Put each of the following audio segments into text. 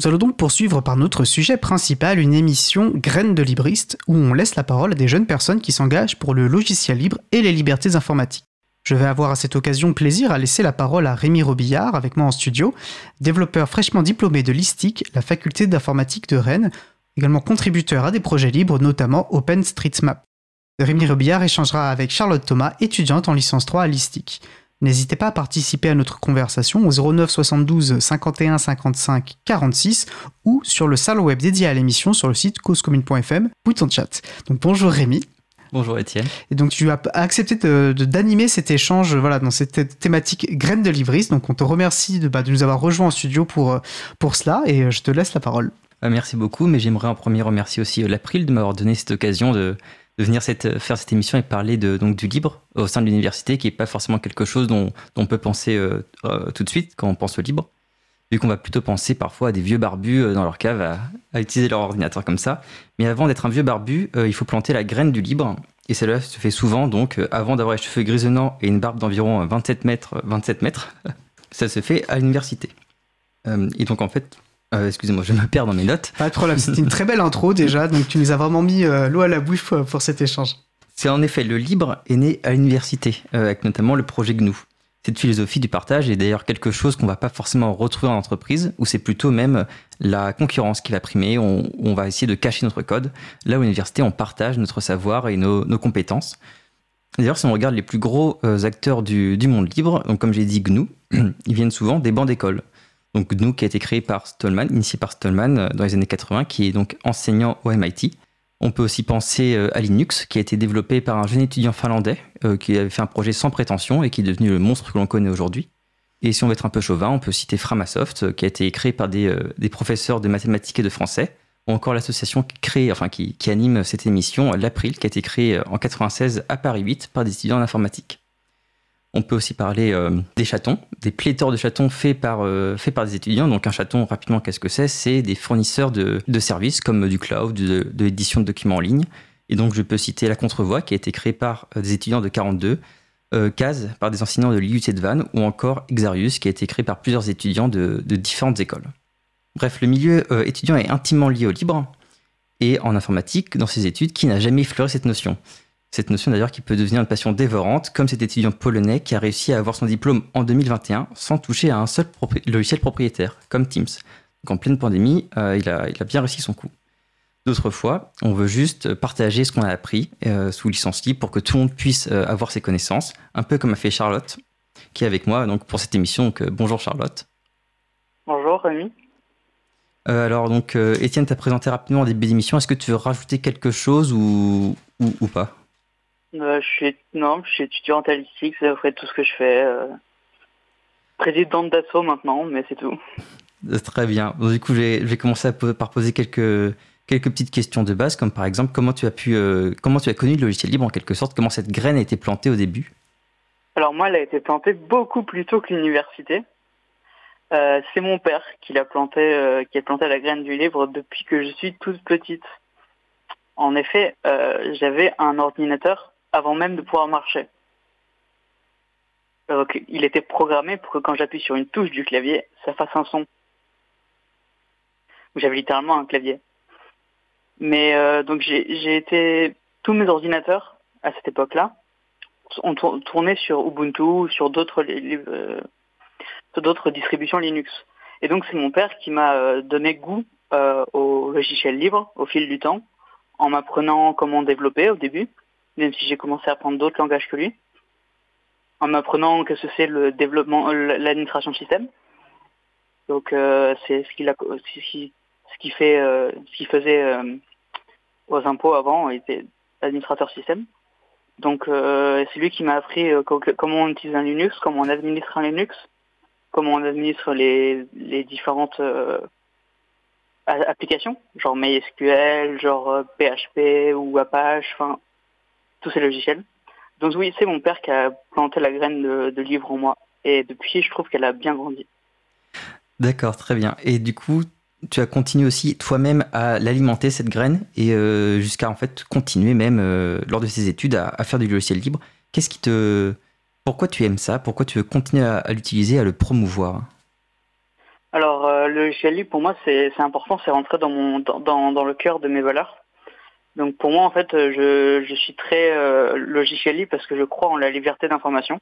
Nous allons donc poursuivre par notre sujet principal, une émission Graines de libriste, où on laisse la parole à des jeunes personnes qui s'engagent pour le logiciel libre et les libertés informatiques. Je vais avoir à cette occasion plaisir à laisser la parole à Rémi Robillard avec moi en studio, développeur fraîchement diplômé de l'ISTIC, la faculté d'informatique de Rennes, également contributeur à des projets libres, notamment OpenStreetMap. Rémi Robillard échangera avec Charlotte Thomas, étudiante en licence 3 à l'ISTIC. N'hésitez pas à participer à notre conversation au 09 72 51 55 46 ou sur le salon web dédié à l'émission sur le site causecommune.fm ou ton chat. Donc bonjour Rémi. Bonjour Étienne. Et donc tu as accepté d'animer cet échange voilà, dans cette thématique graine de livris. Donc on te remercie de, bah, de nous avoir rejoints en studio pour, pour cela et euh, je te laisse la parole. Euh, merci beaucoup, mais j'aimerais en premier remercier aussi euh, l'April de m'avoir donné cette occasion de, de venir cette, faire cette émission et parler de, donc, du libre au sein de l'université, qui n'est pas forcément quelque chose dont, on peut penser euh, euh, tout de suite quand on pense au libre, vu qu'on va plutôt penser parfois à des vieux barbus euh, dans leur cave à, à utiliser leur ordinateur comme ça. Mais avant d'être un vieux barbu, il faut planter la graine du libre. Et cela se fait souvent, donc, avant d'avoir les cheveux grisonnants et une barbe d'environ 27 mètres, 27 mètres, ça se fait à l'université. et donc, en fait, euh, excusez-moi, je me perds dans mes notes. Pas de problème, c'était une très belle intro déjà, donc tu nous as vraiment mis euh, l'eau à la bouche pour, cet échange. C'est en effet, le libre est né à l'université, euh, avec notamment le projet GNU. Cette philosophie du partage est d'ailleurs quelque chose qu'on va pas forcément retrouver en entreprise, où c'est plutôt même la concurrence qui va primer, on, on, va essayer de cacher notre code. Là, à l'université, on partage notre savoir et nos, nos compétences. D'ailleurs, si on regarde les plus gros acteurs du, du monde libre, donc comme j'ai dit GNU, ils viennent souvent des bancs d'école donc GNU qui a été créé par Stallman, initié par Stallman euh, dans les années 80, qui est donc enseignant au MIT. On peut aussi penser euh, à Linux, qui a été développé par un jeune étudiant finlandais euh, qui avait fait un projet sans prétention et qui est devenu le monstre que l'on connaît aujourd'hui. Et si on veut être un peu chauvin, on peut citer Framasoft, qui a été créé par des, professeurs de mathématiques et de français, ou encore l'association qui, enfin, qui, qui anime cette émission, l'April, qui a été créée en 96 à Paris 8 par des étudiants en informatique. On peut aussi parler euh, des chatons, des pléthores de chatons faits par, euh, faits par des étudiants. Donc un chaton, rapidement, qu'est-ce que c'est? C'est des fournisseurs de, de, services comme du cloud, de, de l'édition de documents en ligne. Et donc je peux citer la Contrevoix qui a été créée par euh, des étudiants de 42, euh, par des enseignants de l'IUT de Vannes ou encore Exarius qui a été créé par plusieurs étudiants de, de différentes écoles. Bref, le milieu étudiant est intimement lié au libre et en informatique, dans ses études, qui n'a jamais effleuré cette notion cette notion d'ailleurs qui peut devenir une passion dévorante, comme cet étudiant polonais qui a réussi à avoir son diplôme en 2021 sans toucher à un seul logiciel propriétaire, comme Teams. Donc en pleine pandémie, euh, il, a, il, a, bien réussi son coup. D'autres fois, on veut juste partager ce qu'on a appris euh, sous licence libre pour que tout le monde puisse euh, avoir ses connaissances, un peu comme a fait Charlotte, qui est avec moi donc, pour cette émission. Donc, bonjour Charlotte. Bonjour Rémi. alors donc, Étienne t'a présenté rapidement en début d'émission. Est-ce que tu veux rajouter quelque chose ou, ou, ou pas? Euh, je suis non, je suis étudiante à c'est après tout ce que je fais. Euh, présidente d'assaut maintenant, mais c'est tout. Très bien. Bon, du coup, je vais, commencer à, par poser quelques, quelques petites questions de base, comme par exemple, comment tu as pu, euh, comment tu as connu le logiciel libre en quelque sorte? Comment cette graine a été plantée au début? Alors moi, elle a été plantée beaucoup plus tôt que l'université. Euh, c'est mon père qui l'a planté, euh, qui a planté la graine du livre depuis que je suis toute petite. En effet, j'avais un ordinateur avant même de pouvoir marcher. Donc, il était programmé pour que quand j'appuie sur une touche du clavier, ça fasse un son. J'avais littéralement un clavier. Mais euh, donc j'ai été tous mes ordinateurs à cette époque-là ont tourné sur Ubuntu, sur d'autres euh, d'autres distributions Linux. Et donc c'est mon père qui m'a euh, donné goût euh, au logiciel libre au fil du temps, en m'apprenant comment développer au début, même si j'ai commencé à apprendre d'autres langages que lui, en apprenant que ce c'est le développement, euh, l'administration système. Donc euh, c'est ce qu'il a, ce qui, ce fait, euh, ce qu'il faisait euh, aux impôts avant, il était administrateur système. Donc euh, c'est lui qui m'a appris euh, comment on utilise un Linux, comment on administre un Linux, comment on administre les, les différentes applications, genre MySQL, genre PHP ou Apache, enfin tous ces logiciels. Donc oui, c'est mon père qui a planté la graine de, de livre en moi. Et depuis, je trouve qu'elle a bien grandi. D'accord, très bien. Et du coup, tu as continué aussi toi-même à l'alimenter, cette graine, et euh, jusqu'à en fait continuer même euh, lors de tes études à, à, faire du logiciel libre. Qu'est-ce qui te... Pourquoi tu aimes ça? Pourquoi tu veux continuer à, à l'utiliser, à le promouvoir? Alors, euh, le logiciel libre, pour moi, c'est important, c'est rentrer dans, mon, dans, dans, le cœur de mes valeurs. Donc pour moi, en fait, je, je suis très euh, logiciel libre parce que je crois en la liberté d'information,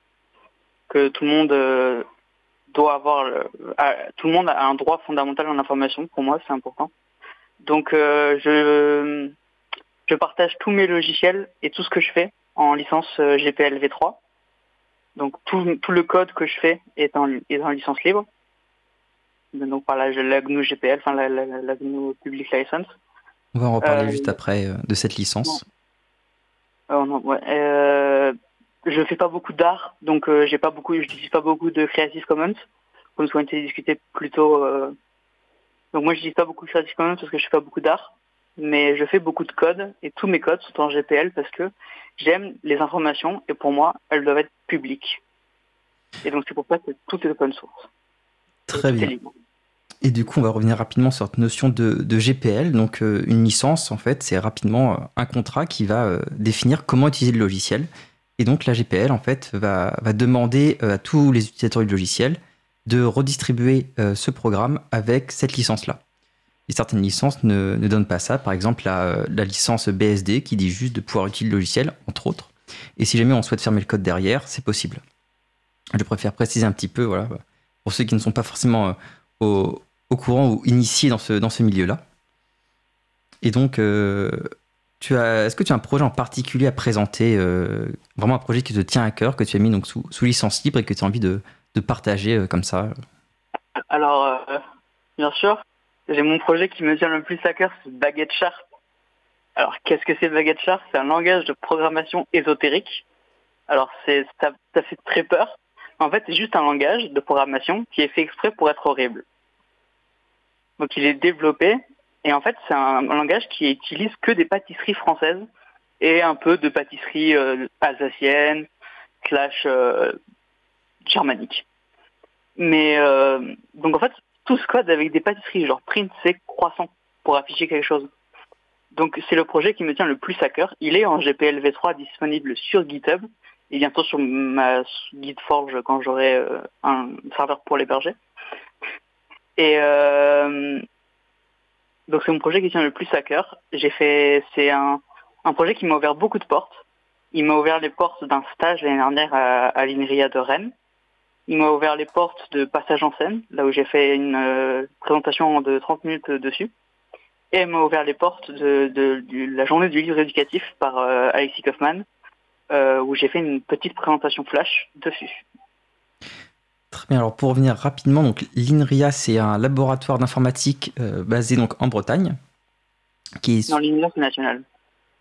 que tout le monde euh, doit avoir, le, tout le monde a un droit fondamental en information. Pour moi, c'est important. Donc euh, je, je partage tous mes logiciels et tout ce que je fais en licence GPL V3. Donc tout, tout le code que je fais est en, est en licence libre donc par la, la GNU GPL, enfin la, la, GNU Public License. On va en reparler euh, juste après euh, de cette licence. Non. non, ouais. euh, je fais pas beaucoup d'art, donc j'ai pas beaucoup, j'utilise pas beaucoup de Creative Commons, comme ce qu'on a été discuté plus tôt. Donc moi, je n'utilise pas beaucoup de Creative Commons parce que je fais pas beaucoup d'art, mais je fais beaucoup de code et tous mes codes sont en GPL parce que j'aime les informations et pour moi, elles doivent être publiques. Et donc c'est pour ça que tout est open source. Très bien. Et du coup, on va revenir rapidement sur cette notion de, GPL. Donc, euh, une licence, en fait, c'est rapidement euh, un contrat qui va euh, définir comment utiliser le logiciel. Et donc, la GPL, en fait, va, demander à tous les utilisateurs du logiciel de redistribuer ce programme avec cette licence-là. Et certaines licences ne, donnent pas ça. Par exemple, la, la, licence BSD qui dit juste de pouvoir utiliser le logiciel, entre autres. Et si jamais on souhaite fermer le code derrière, c'est possible. Je préfère préciser un petit peu, voilà, pour ceux qui ne sont pas forcément au, au courant ou initié dans ce, dans ce milieu-là. Et donc, euh, tu as, est-ce que tu as un projet en particulier à présenter, euh, vraiment un projet qui te tient à cœur, que tu as mis donc sous, sous licence libre et que tu as envie de, de partager euh, comme ça? Alors, bien sûr, j'ai mon projet qui me tient le plus à cœur, c'est Baguette Sharp. Alors, qu'est-ce que c'est Baguette Sharp C'est un langage de programmation ésotérique. Alors, c'est, ça, ça fait très peur. En fait, c'est juste un langage de programmation qui est fait exprès pour être horrible. Donc il est développé et en fait c'est un langage qui utilise que des pâtisseries françaises et un peu de pâtisseries euh, alsaciennes, slash euh, germaniques. Mais euh, donc en fait tout ce code avec des pâtisseries genre print c'est croissant pour afficher quelque chose. Donc c'est le projet qui me tient le plus à cœur. Il est en GPL v3 disponible sur GitHub et bientôt sur ma GitForge quand j'aurai un serveur pour l'héberger. Et euh, donc c'est mon projet qui tient le plus à cœur. J'ai fait, c'est un, un projet qui m'a ouvert beaucoup de portes. Il m'a ouvert les portes d'un stage l'année dernière à, à l'INRIA de Rennes. Il m'a ouvert les portes de Passage en scène, là où j'ai fait une euh, présentation de 30 minutes dessus. Et il m'a ouvert les portes de, de, la journée du livre éducatif par euh, Alexis Kaufman, euh, où j'ai fait une petite présentation flash dessus. Très bien. Alors pour revenir rapidement, donc l'INRIA c'est un laboratoire d'informatique euh, basé donc en Bretagne, qui est. Non, l'INRIA c'est national.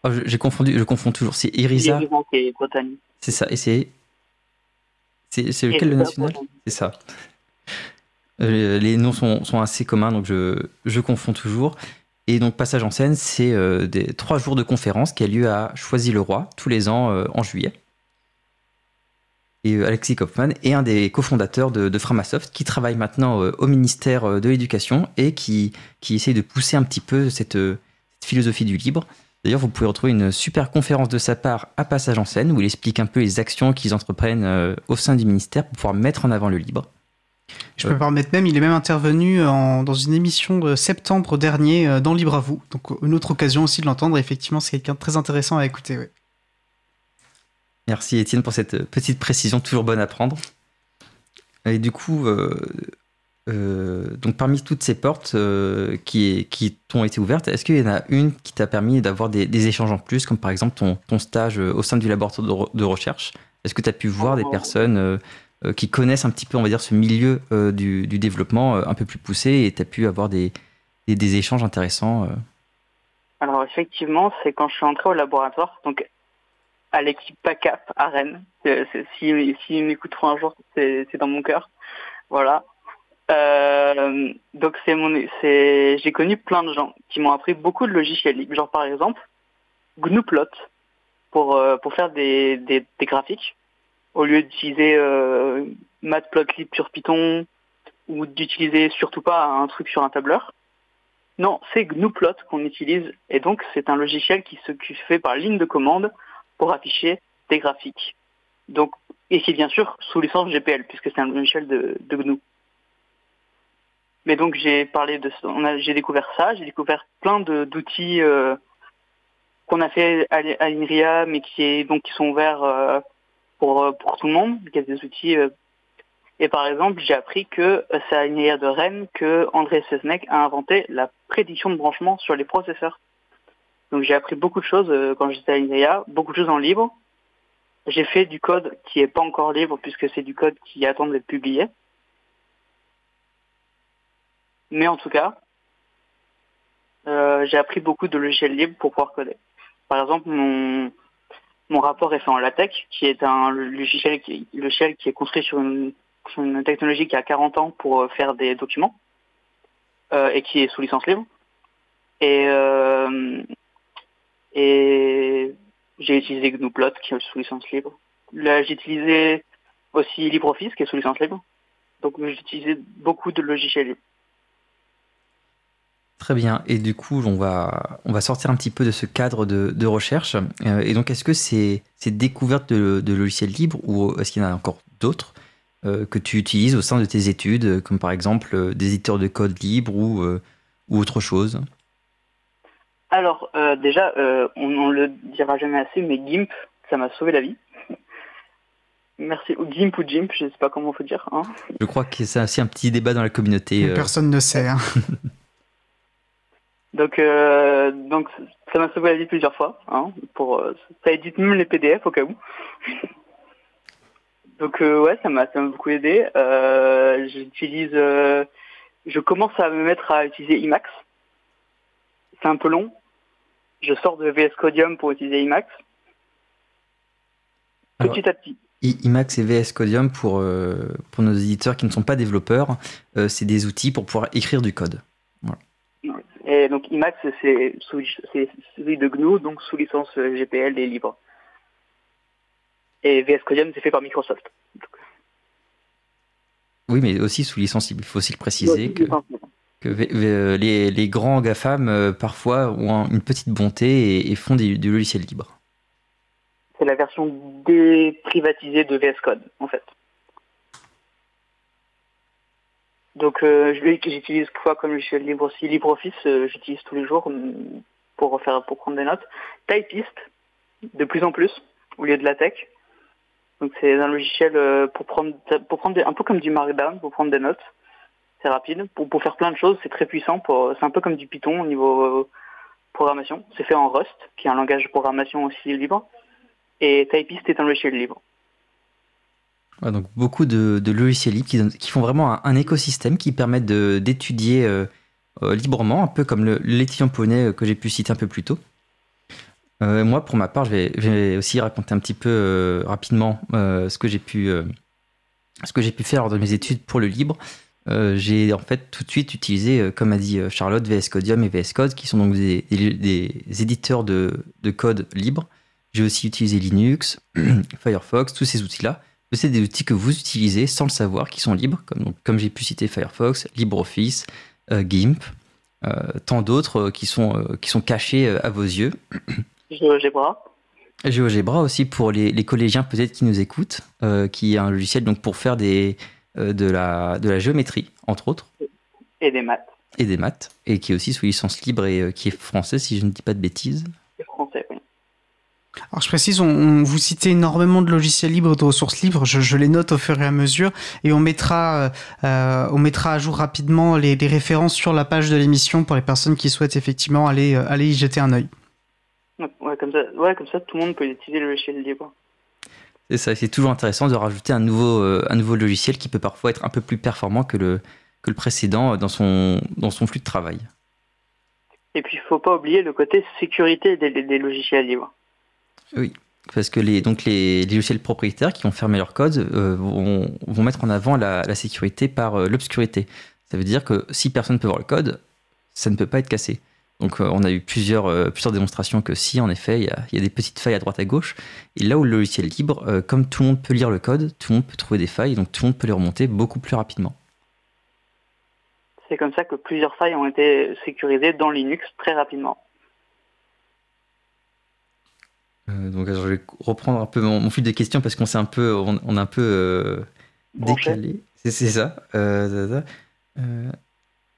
Oh, j'ai confondu, je confonds toujours. C'est IRISA. C'est Bretagne. C'est ça. Et c'est c'est lequel le national C'est ça. Euh, les noms sont, sont, assez communs, donc je, je, confonds toujours. Et donc, Passage en scène, c'est euh, des trois jours de conférence qui a lieu à Choisy-le-Roi tous les ans en juillet et euh, Alexis Kaufman est un des cofondateurs de, Framasoft qui travaille maintenant euh, au ministère euh, de l'Éducation et qui, qui essaie de pousser un petit peu cette, philosophie du libre. D'ailleurs, vous pouvez retrouver une super conférence de sa part à Passage en scène où il explique un peu les actions qu'ils entreprennent au sein du ministère pour pouvoir mettre en avant le libre. Je peux me permettre même, il est même intervenu dans une émission de septembre dernier dans Libre à vous. Donc une autre occasion aussi de l'entendre. Effectivement, c'est quelqu'un de très intéressant à écouter. Merci Étienne pour cette petite précision toujours bonne à prendre. Et du coup, euh, euh, donc parmi toutes ces portes euh, qui, qui t'ont été ouvertes, est-ce qu'il y en a une qui t'a permis d'avoir des, échanges en plus, comme par exemple ton, ton stage au sein du laboratoire de, recherche? Est-ce que tu as pu voir des oh. personnes qui connaissent un petit peu, on va dire, ce milieu du, du, développement un peu plus poussé et tu as pu avoir des, des, échanges intéressants Alors effectivement, c'est quand je suis entré au laboratoire, donc à l'équipe PACAP à Rennes. S'ils si, m'écouteront un jour, c'est dans mon cœur. Voilà. Euh, donc c'est mon, c'est, j'ai connu plein de gens qui m'ont appris beaucoup de logiciels libres. Genre par exemple, GNUplot pour euh, pour faire des, des, graphiques au lieu d'utiliser euh, Matplotlib sur Python ou d'utiliser surtout pas un truc sur un tableur. Non, c'est GNUplot qu'on utilise et donc c'est un logiciel qui se fait par ligne de commande pour afficher des graphiques. Donc, et c'est bien sûr sous licence GPL, puisque c'est un logiciel de, GNU. Mais donc j'ai parlé de, j'ai découvert ça, j'ai découvert plein d'outils qu'on a fait à, l'INRIA, mais qui est donc qui sont ouverts pour pour tout le monde. Il a des outils et par exemple, j'ai appris que c'est à l'INRIA de Rennes que André Sesnek a inventé la prédiction de branchement sur les processeurs. Donc j'ai appris beaucoup de choses euh, quand j'étais à l'INRIA, beaucoup de choses en libre. J'ai fait du code qui n'est pas encore libre puisque c'est du code qui attend d'être publié. Mais en tout cas, euh, j'ai appris beaucoup de logiciels libres pour pouvoir coder. Par exemple, mon, mon rapport est fait en LaTeX, qui est un logiciel qui, qui est construit sur une une technologie qui a 40 ans pour euh, faire des documents euh, et qui est sous licence libre. Et, euh, et j'ai utilisé GNUplot qui est sous licence libre. Là, j'ai utilisé aussi LibreOffice qui est sous licence libre. Donc j'ai utilisé beaucoup de logiciels libres. Très bien. Et du coup, on va, on va sortir un petit peu de ce cadre de, recherche. et donc, est-ce que c'est ces découvertes de, logiciels libres ou est-ce qu'il y en a encore d'autres euh, que tu utilises au sein de tes études, comme par exemple euh, des éditeurs de code libre euh, ou autre chose? Alors, déjà, on ne le dira jamais assez, mais GIMP, ça m'a sauvé la vie. Merci. GIMP ou GIMP, je ne sais pas comment on peut dire. Hein. Je crois que c'est aussi un petit débat dans la communauté. Personne ne sait. Hein. donc, donc, ça m'a sauvé la vie plusieurs fois. Hein, pour, ça édite même les PDF au cas où. Donc euh, ouais, ça m'a beaucoup aidé. Euh, j'utilise, euh, je commence à me mettre à utiliser Emacs. C'est un peu long. Je sors de VS Codium pour utiliser Emacs. Petit à petit. Emacs et VS Codium pour, pour nos éditeurs qui ne sont pas développeurs, c'est des outils pour pouvoir écrire du code. Et donc Emacs, c'est celui de GNU, donc sous licence GPL et libre. Et VS Codium, c'est fait par Microsoft. Oui, mais aussi sous licence Il faut aussi le préciser que, euh, les, grands GAFAM, euh, parfois, ont une petite bonté et, font du, logiciel libre. C'est la version déprivatisée de VS Code, en fait. Donc, euh, j'utilise quoi comme logiciel libre aussi? LibreOffice, j'utilise tous les jours mm, pour, faire, pour prendre des notes. Typist, de plus en plus, au lieu de la tech. Donc c'est un logiciel euh, pour prendre, pour prendre un peu comme du Markdown, pour prendre des notes. Rapide. Pour, faire plein de choses, c'est très puissant. C'est un peu comme du Python au niveau euh, programmation. C'est fait en Rust, qui est un langage de programmation aussi libre. Et Typist est un logiciel libre. donc beaucoup de, logiciels libres qui, font vraiment un, écosystème qui permettent d'étudier euh, librement, un peu comme l'étudiant poney que j'ai pu citer un peu plus tôt. Euh, moi, pour ma part, je vais, aussi raconter un petit peu euh, rapidement euh, ce que j'ai pu, ce que j'ai pu faire lors de mes études pour le libre. J'ai en fait tout de suite utilisé, comme a dit Charlotte, VS Codium et VS Code, qui sont donc des, éditeurs de, code libre. J'ai aussi utilisé Linux, Firefox, tous ces outils-là. C'est des outils que vous utilisez sans le savoir, qui sont libres, comme, comme j'ai pu citer Firefox, LibreOffice, GIMP, tant d'autres qui, sont, qui sont cachés à vos yeux. GeoGebra. GeoGebra aussi pour les, collégiens peut-être qui nous écoutent, euh, qui est un logiciel donc pour faire des, euh, de, la, de la géométrie, entre autres. Et des maths. Et des maths, et qui est aussi sous licence libre et euh, qui est français, si je ne dis pas de bêtises. Français, oui. Alors je précise, on, vous citez énormément de logiciels libres, de ressources libres, je, les note au fur et à mesure, et on mettra, on mettra à jour rapidement les, les, références sur la page de l'émission pour les personnes qui souhaitent effectivement aller, aller y jeter un œil. Ouais, comme ça, ouais, comme ça, tout le monde peut utiliser le logiciel libre. C'est ça, c'est toujours intéressant de rajouter un nouveau, euh, un nouveau logiciel qui peut parfois être un peu plus performant que le, que le précédent dans son, dans son flux de travail. Et puis, il ne faut pas oublier le côté sécurité des, des, logiciels libres. Oui, parce que les, donc les, logiciels propriétaires qui vont fermer leur code euh, vont, vont, mettre en avant la, la sécurité par euh, l'obscurité. Ça veut dire que si personne ne peut voir le code, ça ne peut pas être cassé. Donc euh, on a eu plusieurs, euh, plusieurs démonstrations que si, en effet, il y, a, des petites failles à droite à gauche. Et là où le logiciel est libre, euh, comme tout le monde peut lire le code, tout le monde peut trouver des failles, donc tout le monde peut les remonter beaucoup plus rapidement. C'est comme ça que plusieurs failles ont été sécurisées dans Linux très rapidement. donc je vais reprendre un peu mon, fil de questions parce qu'on s'est un peu, on, a un peu décalé. C'est ça.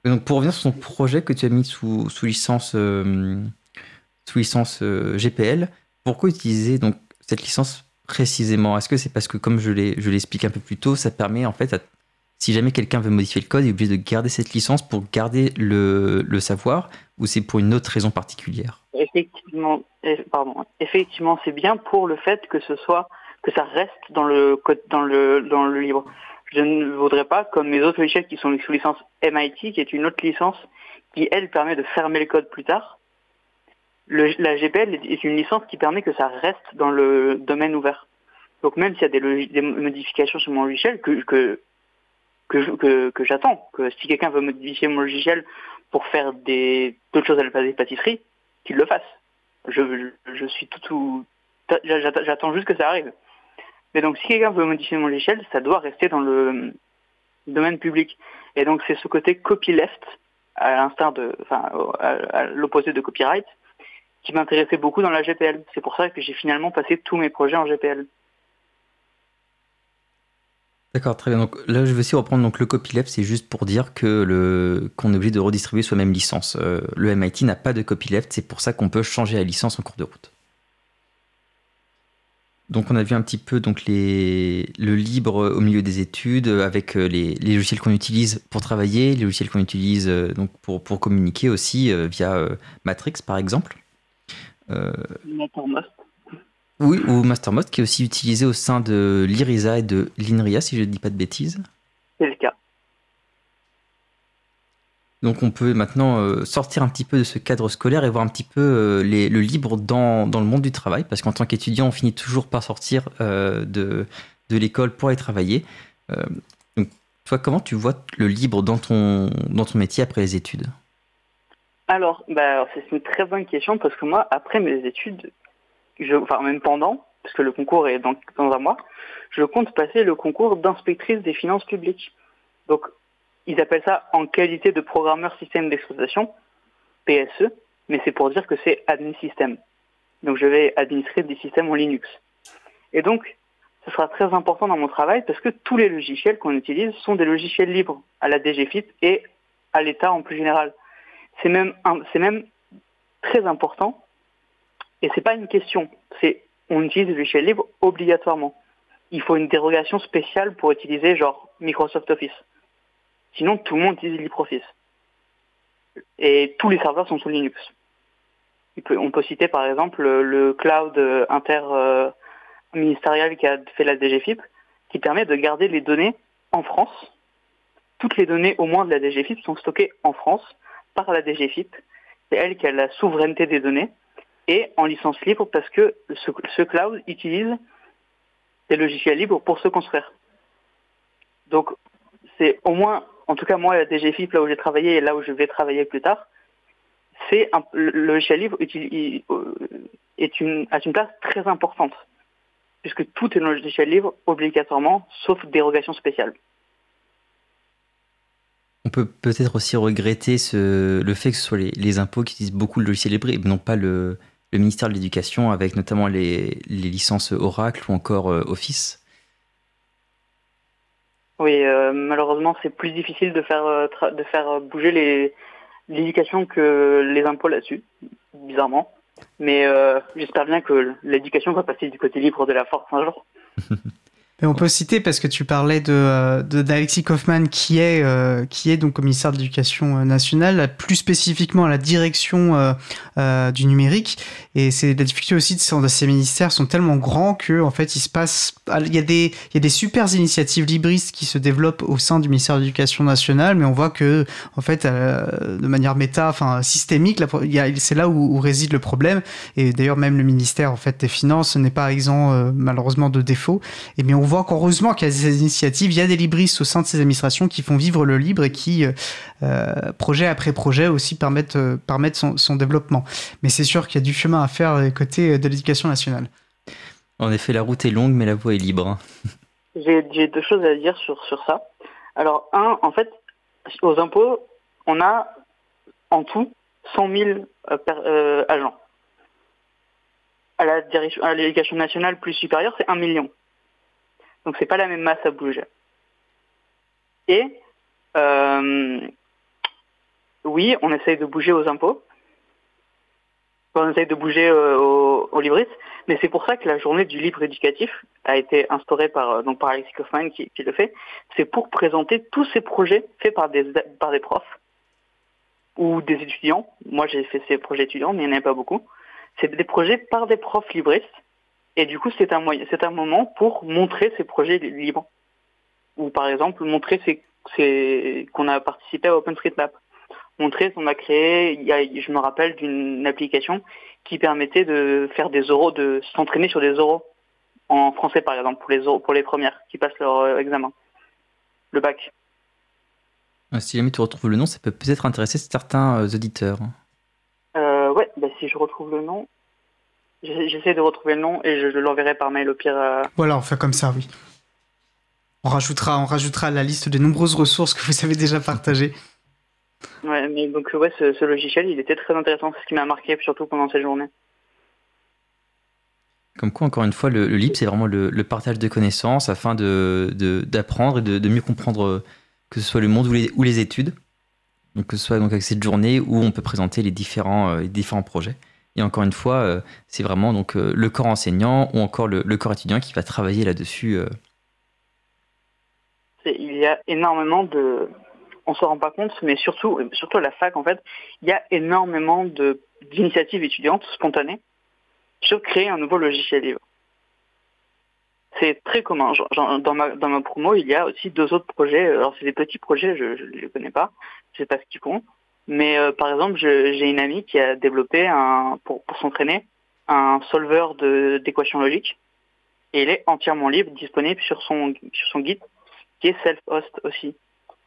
Donc pour revenir sur ton projet que tu as mis sous, sous licence, sous licence GPL, pourquoi utiliser donc cette licence précisément? Est-ce que c'est parce que, comme je l'explique un peu plus tôt, ça permet en fait, si jamais quelqu'un veut modifier le code, il est obligé de garder cette licence pour garder le, le savoir, ou c'est pour une autre raison particulière? Effectivement, pardon. Effectivement, c'est bien pour le fait que ce soit que ça reste dans le code, dans le dans le livre. Je ne voudrais pas, comme mes autres logiciels qui sont sous licence MIT, qui est une autre licence qui elle permet de fermer le code plus tard la GPL est une licence qui permet que ça reste dans le domaine ouvert. Donc même s'il y a des, modifications sur mon logiciel que, que, que, que, j'attends, que si quelqu'un veut modifier mon logiciel pour faire d'autres choses à la pâtisserie, qu'il le fasse. Je, je, suis tout, tout j'attends juste que ça arrive. Mais donc si quelqu'un veut modifier mon logiciel, ça doit rester dans le domaine public. Et donc c'est ce côté copyleft, à l'instar de, enfin, l'opposé de copyright, qui m'intéressait beaucoup dans la GPL. C'est pour ça que j'ai finalement passé tous mes projets en GPL. D'accord, très bien. Donc là, je vais aussi reprendre donc le copyleft, c'est juste pour dire que le qu'on est obligé de redistribuer soi même licence. Euh, le MIT n'a pas de copyleft, c'est pour ça qu'on peut changer la licence en cours de route. Donc on a vu un petit peu donc les, le libre au milieu des études avec euh, les, les logiciels qu'on utilise pour travailler, les logiciels qu'on utilise euh, donc pour, pour communiquer aussi via Matrix par exemple. Euh, Mastermost. Oui, ou Mastermost, qui est aussi utilisé au sein de l'IRISA et de l'INRIA, si je ne dis pas de bêtises. C'est le cas. Donc on peut maintenant euh, sortir un petit peu de ce cadre scolaire et voir un petit peu euh, le libre dans, dans, le monde du travail, parce qu'en tant qu'étudiant, on finit toujours par sortir de, de l'école pour aller travailler. donc toi, comment tu vois le libre dans ton, dans ton métier après les études? Alors, bah, c'est une très bonne question parce que moi, après mes études, enfin même pendant, parce que le concours est dans, dans un mois, je compte passer le concours d'inspectrice des finances publiques. Donc, ils appellent ça en qualité de programmeur système d'exploitation, PSE, mais c'est pour dire que c'est admin système. Donc, je vais administrer des systèmes en Linux. Et donc, ce sera très important dans mon travail parce que tous les logiciels qu'on utilise sont des logiciels libres à la DGFIP et à l'État en plus général. C'est même, très important. Et c'est pas une question. C'est, on utilise le logiciel libre obligatoirement. Il faut une dérogation spéciale pour utiliser genre Microsoft Office. Sinon, tout le monde utilise LibreOffice. Et tous les serveurs sont sous Linux. On peut citer par exemple le cloud interministériel qui a fait la DGFIP, qui permet de garder les données en France. Toutes les données au moins de la DGFIP sont stockées en France par la DGFIP. C'est elle qui a la souveraineté des données et en licence libre parce que ce, cloud utilise des logiciels libres pour se construire. Donc c'est au moins, en tout cas moi, la DGFIP, là où j'ai travaillé et là où je vais travailler plus tard, c'est le logiciel libre euh, est une, a une place très importante, puisque tout est dans le logiciel libre obligatoirement, sauf dérogation spéciale. On peut peut-être aussi regretter le fait que ce soit les, impôts qui utilisent beaucoup le logiciel libre et non pas le, ministère de l'Éducation avec notamment les, licences Oracle ou encore euh, Office. Oui, euh, malheureusement, c'est plus difficile de faire, euh, de faire bouger l'éducation que les impôts là-dessus, bizarrement. Mais j'espère bien que l'éducation va passer du côté libre de la force un jour. on peut citer parce que tu parlais de, euh, d'Alexis Kaufmann qui est euh, qui est donc commissaire de l'éducation euh, nationale, plus spécifiquement à la direction du numérique. Et c'est la difficulté aussi de, ces ministères sont tellement grands que en fait il se passe il y a des il y a des super initiatives libristes qui se développent au sein du ministère de l'éducation nationale, mais on voit que en fait de manière méta, enfin systémique, c'est là où, où, réside le problème. Et d'ailleurs même le ministère en fait des finances n'est pas exempt malheureusement de défauts. Et bien voit qu'heureusement qu'il y a des initiatives, il y a des libristes au sein de ces administrations qui font vivre le libre et qui, euh, euh, projet après projet, aussi permettent, euh, permettent son, développement. Mais c'est sûr qu'il y a du chemin à faire côté de l'éducation nationale. En effet, la route est longue, mais la voie est libre. J'ai deux choses à dire sur, sur ça. Alors, un, en fait, aux impôts, on a en tout 100 000 agents. À l'éducation nationale plus supérieure, c'est 1 million. Donc c'est pas la même masse à bouger. Et euh, oui, on essaye de bouger aux impôts, on essaye de bouger aux, aux libristes, mais c'est pour ça que la journée du livre éducatif a été instaurée par, donc par Alexis Kaufman qui, qui le fait. C'est pour présenter tous ces projets faits par des, par des profs ou des étudiants. Moi, j'ai fait ces projets étudiants, mais il n'y en a pas beaucoup. C'est des projets par des profs libristes. Et du coup, c'est un, moyen, c'est un moment pour montrer ces projets libres. Ou par exemple, montrer qu'on a participé à OpenStreetMap. Montrer qu'on a créé, il y a, je me rappelle d'une application qui permettait de faire des euros, de s'entraîner sur des euros. En français, par exemple, pour les, pour les premières qui passent leur euh, examen. Le bac. Si jamais tu retrouves le nom, ça peut peut-être intéresser certains euh, auditeurs. Euh, ouais, bah, si je retrouve le nom, j'essaie de retrouver le nom et je, l'enverrai par mail au pire. Euh. Voilà, on fait comme ça, oui. On rajoutera, on rajoutera la liste des nombreuses ressources que vous avez déjà partagées. Ouais, mais donc ouais, ce, logiciel, il était très intéressant, c'est ce qui m'a marqué, surtout pendant cette journée. Comme quoi, encore une fois, le, le c'est vraiment le, partage de connaissances afin d'apprendre de, d'apprendre et de, mieux comprendre euh, que ce soit le monde ou les, ou les études. Donc, que ce soit donc avec cette journée où on peut présenter les différents, euh, les différents projets. Et encore une fois, euh, c'est vraiment donc le corps enseignant ou encore le, corps étudiant qui va travailler là-dessus. Il y a énormément de, on se rend pas compte, mais surtout, surtout à la fac, en fait, il y a énormément d'initiatives étudiantes spontanées sur créer un nouveau logiciel libre. C'est très commun. dans, ma, dans ma promo, il y a aussi deux autres projets. Alors, c'est des petits projets, je ne les connais pas, je sais pas ce qu'ils font. Mais euh, par exemple, j'ai une amie qui a développé, un, pour, pour s'entraîner, un solveur d'équations logiques. Et il est entièrement libre, disponible sur son, sur son guide, qui est self-host aussi.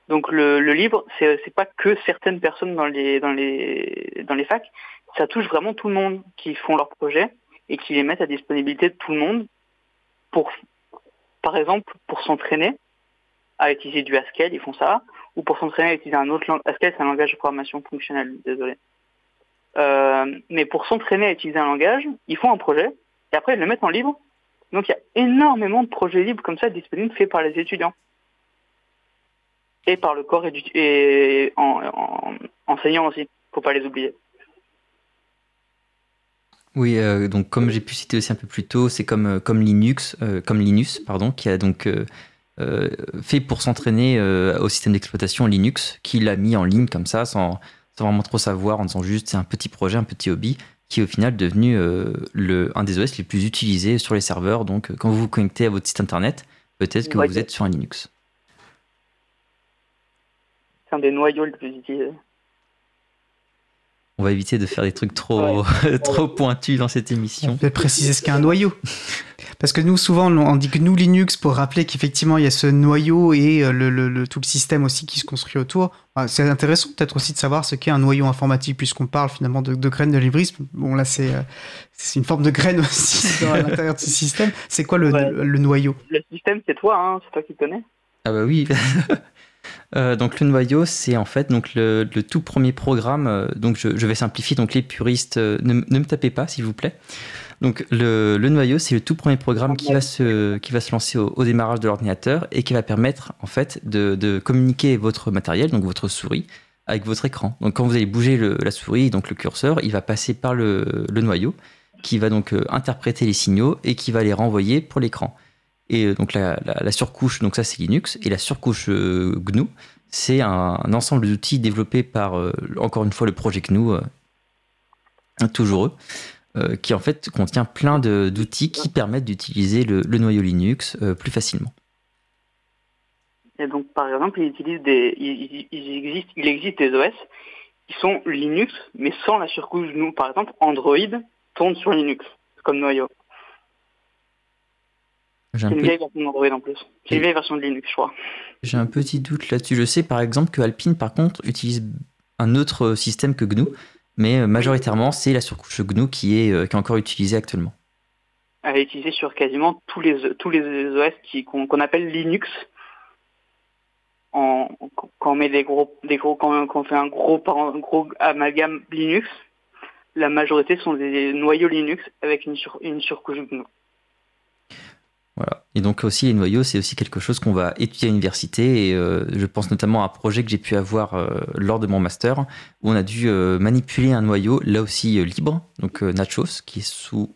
Donc le, le livre, c'est c'est pas que certaines personnes dans les dans les dans les facs, ça touche vraiment tout le monde qui font leurs projets et qui les mettent à disponibilité de tout le monde pour par exemple pour s'entraîner à utiliser du Haskell, ils font ça, ou pour s'entraîner à utiliser un autre langage. Haskell, c'est un langage de programmation fonctionnelle, désolé. Euh, mais pour s'entraîner à utiliser un langage, ils font un projet et après ils le mettent en libre. Donc il y a énormément de projets libres comme ça disponibles faits par les étudiants et par le corps et, en, enseignant aussi. Faut pas les oublier. Oui, euh, donc comme j'ai pu citer aussi un peu plus tôt, c'est comme, euh, comme Linux, comme Linus, pardon, qui a donc fait pour s'entraîner au système d'exploitation Linux, qui l'a mis en ligne comme ça, sans, sans vraiment trop savoir, en disant juste c'est un petit projet, un petit hobby, qui est au final devenu le, un des OS les plus utilisés sur les serveurs. Donc quand vous vous connectez à votre site internet, peut-être que vous êtes sur un Linux un des noyaux les plus utilisés. On va éviter de faire des trucs trop, trop pointus dans cette émission. On peut préciser ce qu'est un noyau. Parce que nous, souvent, on dit que nous Linux pour rappeler qu'effectivement, il y a ce noyau et euh, le, tout le système aussi qui se construit autour. C'est intéressant peut-être aussi de savoir ce qu'est un noyau informatique, puisqu'on parle finalement de, graines de librisme. Bon, là, c'est euh, une forme de graine aussi à l'intérieur de ce système. C'est quoi le, le, noyau? Le système, c'est toi, hein, c'est toi qui connais. Ah bah oui. Euh, donc le noyau, c'est en fait donc le, tout premier programme. Euh, donc je, vais simplifier. Donc les puristes, euh, ne, me tapez pas, s'il vous plaît. Donc le, noyau, c'est le tout premier programme qui va se, qui va se lancer au, démarrage de l'ordinateur et qui va permettre en fait de, communiquer votre matériel, donc votre souris, avec votre écran. Donc quand vous allez bouger la souris, donc le curseur, il va passer par le, noyau qui va donc interpréter les signaux et qui va les renvoyer pour l'écran. Et euh, donc la, surcouche, donc ça c'est Linux, et la surcouche euh, GNU, c'est un, ensemble d'outils développés par, euh, encore une fois, le projet GNU, toujours eux, qui en fait contient plein d'outils qui permettent d'utiliser le, noyau Linux plus facilement. Et donc, par exemple, il, utilise des, il, existe, il existe des OS qui sont Linux, mais sans la surcouche GNU. Par exemple, Android tourne sur Linux comme noyau. C'est une vieille version d'Android en plus. C'est une vieille version de Linux, je crois. J'ai un petit doute là-dessus. Je sais par exemple que Alpine, par contre, utilise un autre système que GNU, mais euh, majoritairement, c'est la surcouche GNU qui est, euh, qui est encore utilisée actuellement. Elle est utilisée sur quasiment tous les, tous les OS qu'on appelle Linux. En, quand on met des gros, des gros, quand, on fait un gros, gros amalgame Linux, la majorité sont des noyaux Linux avec une, sur, une surcouche GNU. Voilà. Et donc aussi les noyaux, c'est aussi quelque chose qu'on va étudier à l'université. Et euh, je pense notamment à un projet que j'ai pu avoir euh, lors de mon master, où on a dû euh, manipuler un noyau, là aussi libre, donc Nachos, qui est sous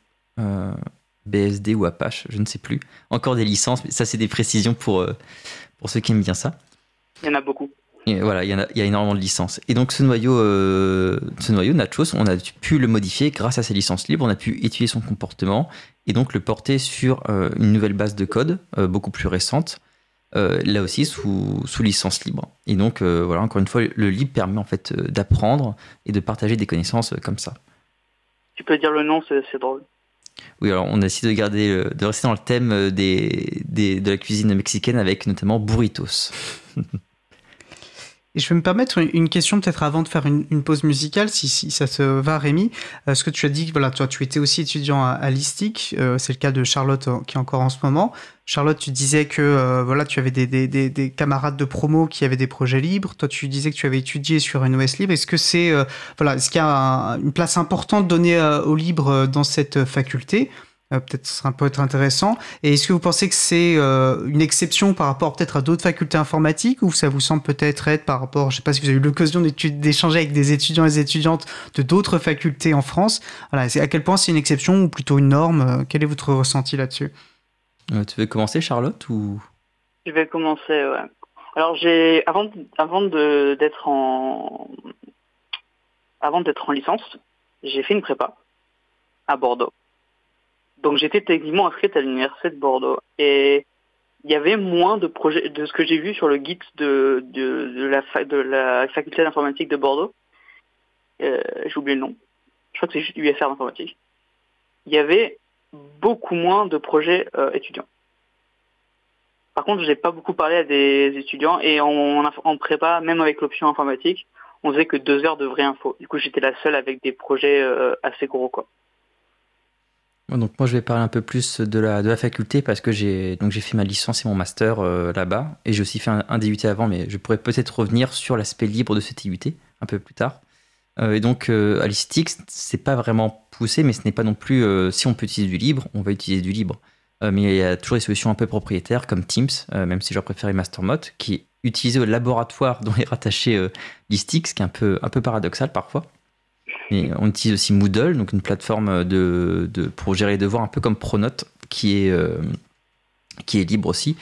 BSD ou Apache, je ne sais plus. Encore des licences, mais ça c'est des précisions pour, pour ceux qui aiment bien ça. Il y en a beaucoup. Et voilà, il y, a, il y, a, énormément de licences. Et donc ce noyau, ce noyau Nachos, on a pu le modifier grâce à ces licences libres. On a pu étudier son comportement et donc le porter sur euh, une nouvelle base de code euh, beaucoup plus récente, euh, là aussi sous, sous, licence libre. Et donc voilà, encore une fois, le libre permet en fait d'apprendre et de partager des connaissances comme ça. Tu peux dire le nom, c'est drôle. Oui, alors on a essayé de garder, de rester dans le thème des, des, de la cuisine mexicaine avec notamment burritos. Et je vais me permettre une question peut-être avant de faire une, pause musicale, si, si, ça te va, Rémi. Euh, ce que tu as dit, voilà, toi, tu étais aussi étudiant à, à l'ISTIC. Euh, c'est le cas de Charlotte euh, qui est encore en ce moment. Charlotte, tu disais que voilà, tu avais des, des, des, camarades de promo qui avaient des projets libres. Toi, tu disais que tu avais étudié sur une OS libre. Est-ce que c'est voilà, est-ce qu'il y a une place importante donnée au libre dans cette faculté? Euh, peut-être ce sera peut être intéressant. Et est-ce que vous pensez que c'est euh, une exception par rapport peut-être à d'autres facultés informatiques ou ça vous semble peut-être être par rapport, je ne sais pas si vous avez eu l'occasion d'échanger avec des étudiants et des étudiantes de d'autres facultés en France? Voilà, à quel point c'est une exception ou plutôt une norme? Euh, Quel est votre ressenti là-dessus? Tu veux commencer, Charlotte ou? Je vais commencer. Ouais. Alors j'ai avant avant d'être en avant d'être en licence, j'ai fait une prépa à Bordeaux. Donc j'étais techniquement inscrite à l'université de Bordeaux. Et il y avait moins de projets, de ce que j'ai vu sur le guide de, de, la, de la faculté d'informatique de Bordeaux. Euh, j'ai oublié le nom. Je crois que c'est juste UFR d'informatique. Il y avait beaucoup moins de projets euh, étudiants. Par contre, j'ai pas beaucoup parlé à des étudiants et en, en prépa, même avec l'option informatique, on faisait que deux heures de vraie info. Du coup, j'étais la seule avec des projets euh, assez gros, quoi. Donc moi je vais parler un peu plus de la, faculté parce que j'ai donc j'ai fait ma licence et mon master euh, là-bas et j'ai aussi fait un, DUT avant mais je pourrais peut-être revenir sur l'aspect libre de ce DUT un peu plus tard. Euh, et donc euh, à l'ISTIX c'est pas vraiment poussé mais ce n'est pas non plus si on peut utiliser du libre on va utiliser du libre. mais il y a toujours des solutions un peu propriétaires comme Teams même si j'aurais préféré Mastermod qui est utilisé au laboratoire dont est rattaché l'ISTIX qui est un peu, un peu paradoxal parfois on utilise aussi Moodle, donc une plateforme de, pour gérer les devoirs un peu comme Pronote, qui est, euh, qui est libre aussi.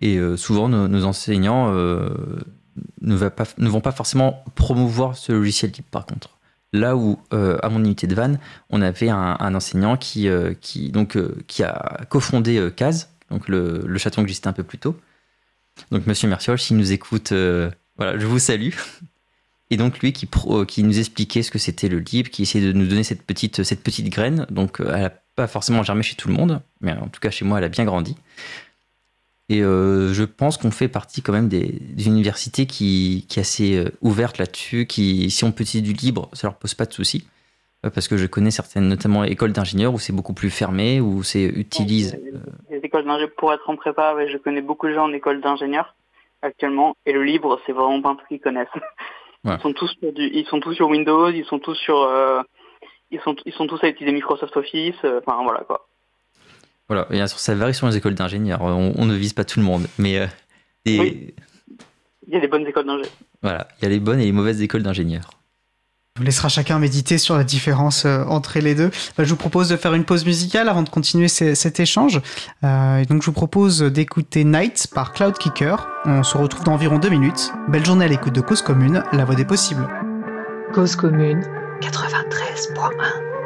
Et euh, souvent, nos, enseignants euh, ne, vont pas forcément promouvoir ce logiciel libre, par contre. Là où, à mon unité de Vannes, on avait un, enseignant qui, a cofondé CAS, donc le, le chaton que j'étais un peu plus tôt. Donc, monsieur Merciol, s'il nous écoute, voilà, je vous salue. Et donc lui qui, euh, qui nous expliquait ce que c'était le libre, qui essayait de nous donner cette petite, cette petite graine. Donc euh, elle n'a pas forcément germé chez tout le monde, mais en tout cas chez moi elle a bien grandi. Et euh, je pense qu'on fait partie quand même des, universités qui, qui est assez ouverte là-dessus, qui si on peut utiliser du libre, ça leur pose pas de soucis. Parce que je connais certaines, notamment écoles d'ingénieurs où c'est beaucoup plus fermé, où c'est utilise. Les écoles d'ingénieurs, pour être en prépa, je connais beaucoup de gens en école d'ingénieurs actuellement, et le libre, c'est vraiment pas un truc qu'ils connaissent. Ils sont tous sur ils sont tous sur Windows, ils sont tous sur, euh, ils sont, ils sont tous à utiliser Microsoft Office. Euh, enfin voilà quoi. Voilà, bien sûr, ça varie sur les écoles d'ingénieurs. On, ne vise pas tout le monde, mais euh, il y a des bonnes écoles d'ingénieurs. Voilà, il y a les bonnes et les mauvaises écoles d'ingénieurs. On laissera chacun méditer sur la différence euh, entre les deux. Bah, je vous propose de faire une pause musicale avant de continuer cet échange. Euh, donc je vous propose d'écouter Night par Cloud Kicker. On se retrouve dans environ deux minutes. Belle journée à l'écoute de Cause Commune, la voix des possibles. Cause Commune 93.1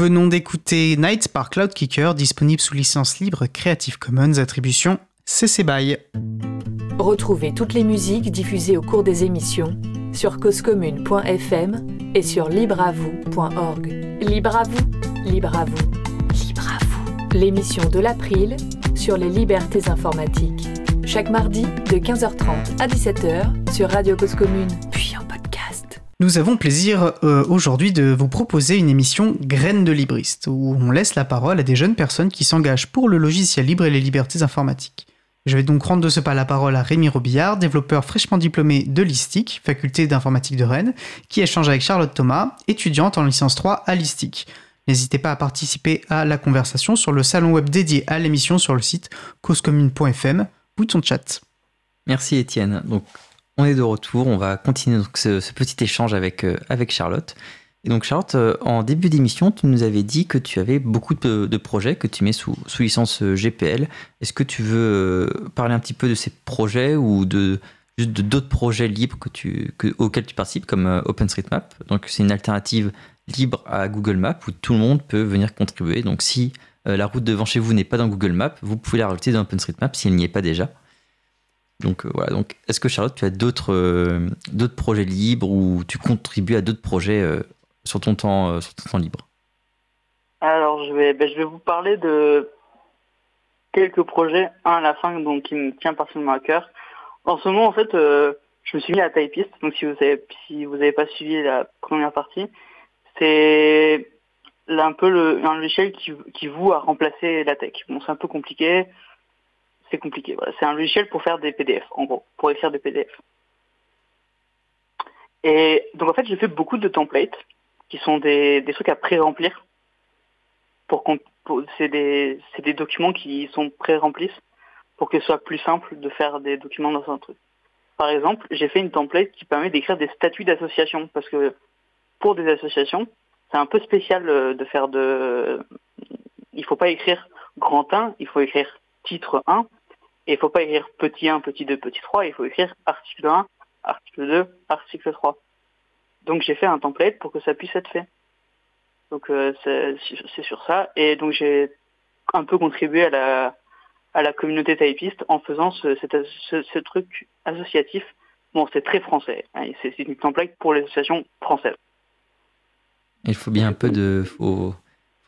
venons d'écouter Nights par Cloudkicker, disponible sous licence libre Creative Commons attribution CC BY. Retrouvez toutes les musiques diffusées au cours des émissions sur causecommune.fm et sur libreavoue.org. Libre à vous, libre à vous, libre à vous. L'émission de l'April sur les libertés informatiques. Chaque mardi de 15h30 à 17h sur Radio Cause Commune. Nous avons plaisir euh, aujourd'hui de vous proposer une émission Graines de libriste, où on laisse la parole à des jeunes personnes qui s'engagent pour le logiciel libre et les libertés informatiques. Je vais donc rendre de ce pas la parole à Rémi Robillard, développeur fraîchement diplômé de l'ISTIC, faculté d'informatique de Rennes, qui échange avec Charlotte Thomas, étudiante en licence 3 à l'ISTIC. N'hésitez pas à participer à la conversation sur le salon web dédié à l'émission sur le site causecommune.fm, bouton chat. Merci Étienne. On est de retour, on va continuer ce, petit échange avec, euh, avec Charlotte. Et donc Charlotte, euh, en début d'émission, tu nous avais dit que tu avais beaucoup de, projets que tu mets sous, licence euh, GPL. Est-ce que tu veux parler un petit peu de ces projets ou de juste d'autres projets libres auxquels tu participes comme OpenStreetMap? Donc c'est une alternative libre à Google Maps où tout le monde peut venir contribuer. Donc si la route devant chez vous n'est pas dans Google Maps, vous pouvez la rajouter dans OpenStreetMap si elle n'y est pas déjà. Donc euh, voilà. Donc est-ce que Charlotte, tu as d'autres euh, d'autres projets libres ou tu contribues à d'autres projets euh, sur ton temps libre? Alors, je vais, ben, je vais vous parler de quelques projets, un à la fin, donc qui me tient particulièrement à cœur. En ce moment, en fait, je me suis mis à Typist. Donc, si vous avez, si vous n'avez pas suivi la première partie, c'est un peu le, un qui, qui vous a remplacé la tech. Bon, c'est un peu compliqué. C'est compliqué. C'est un logiciel pour faire des PDF, en gros, pour écrire des PDF. Et donc, en fait, j'ai fait beaucoup de templates qui sont des, trucs à pré-remplir. Pour c'est des, des documents qui sont pré-remplis pour que ce soit plus simple de faire des documents dans un truc. Par exemple, j'ai fait une template qui permet d'écrire des statuts d'association parce que pour des associations, c'est un peu spécial euh, de faire de. Il faut pas écrire grand 1, il faut écrire titre 1, et il faut pas écrire petit 1, petit 2, petit 3, il faut écrire article 1, article 2, article 3. Donc j'ai fait un template pour que ça puisse être fait. Donc euh, c'est sur ça. Et donc j'ai un peu contribué à la, communauté typiste en faisant ce, truc associatif. Bon, c'est très français. hein, C'est une template pour les associations françaises. Il faut bien un peu de.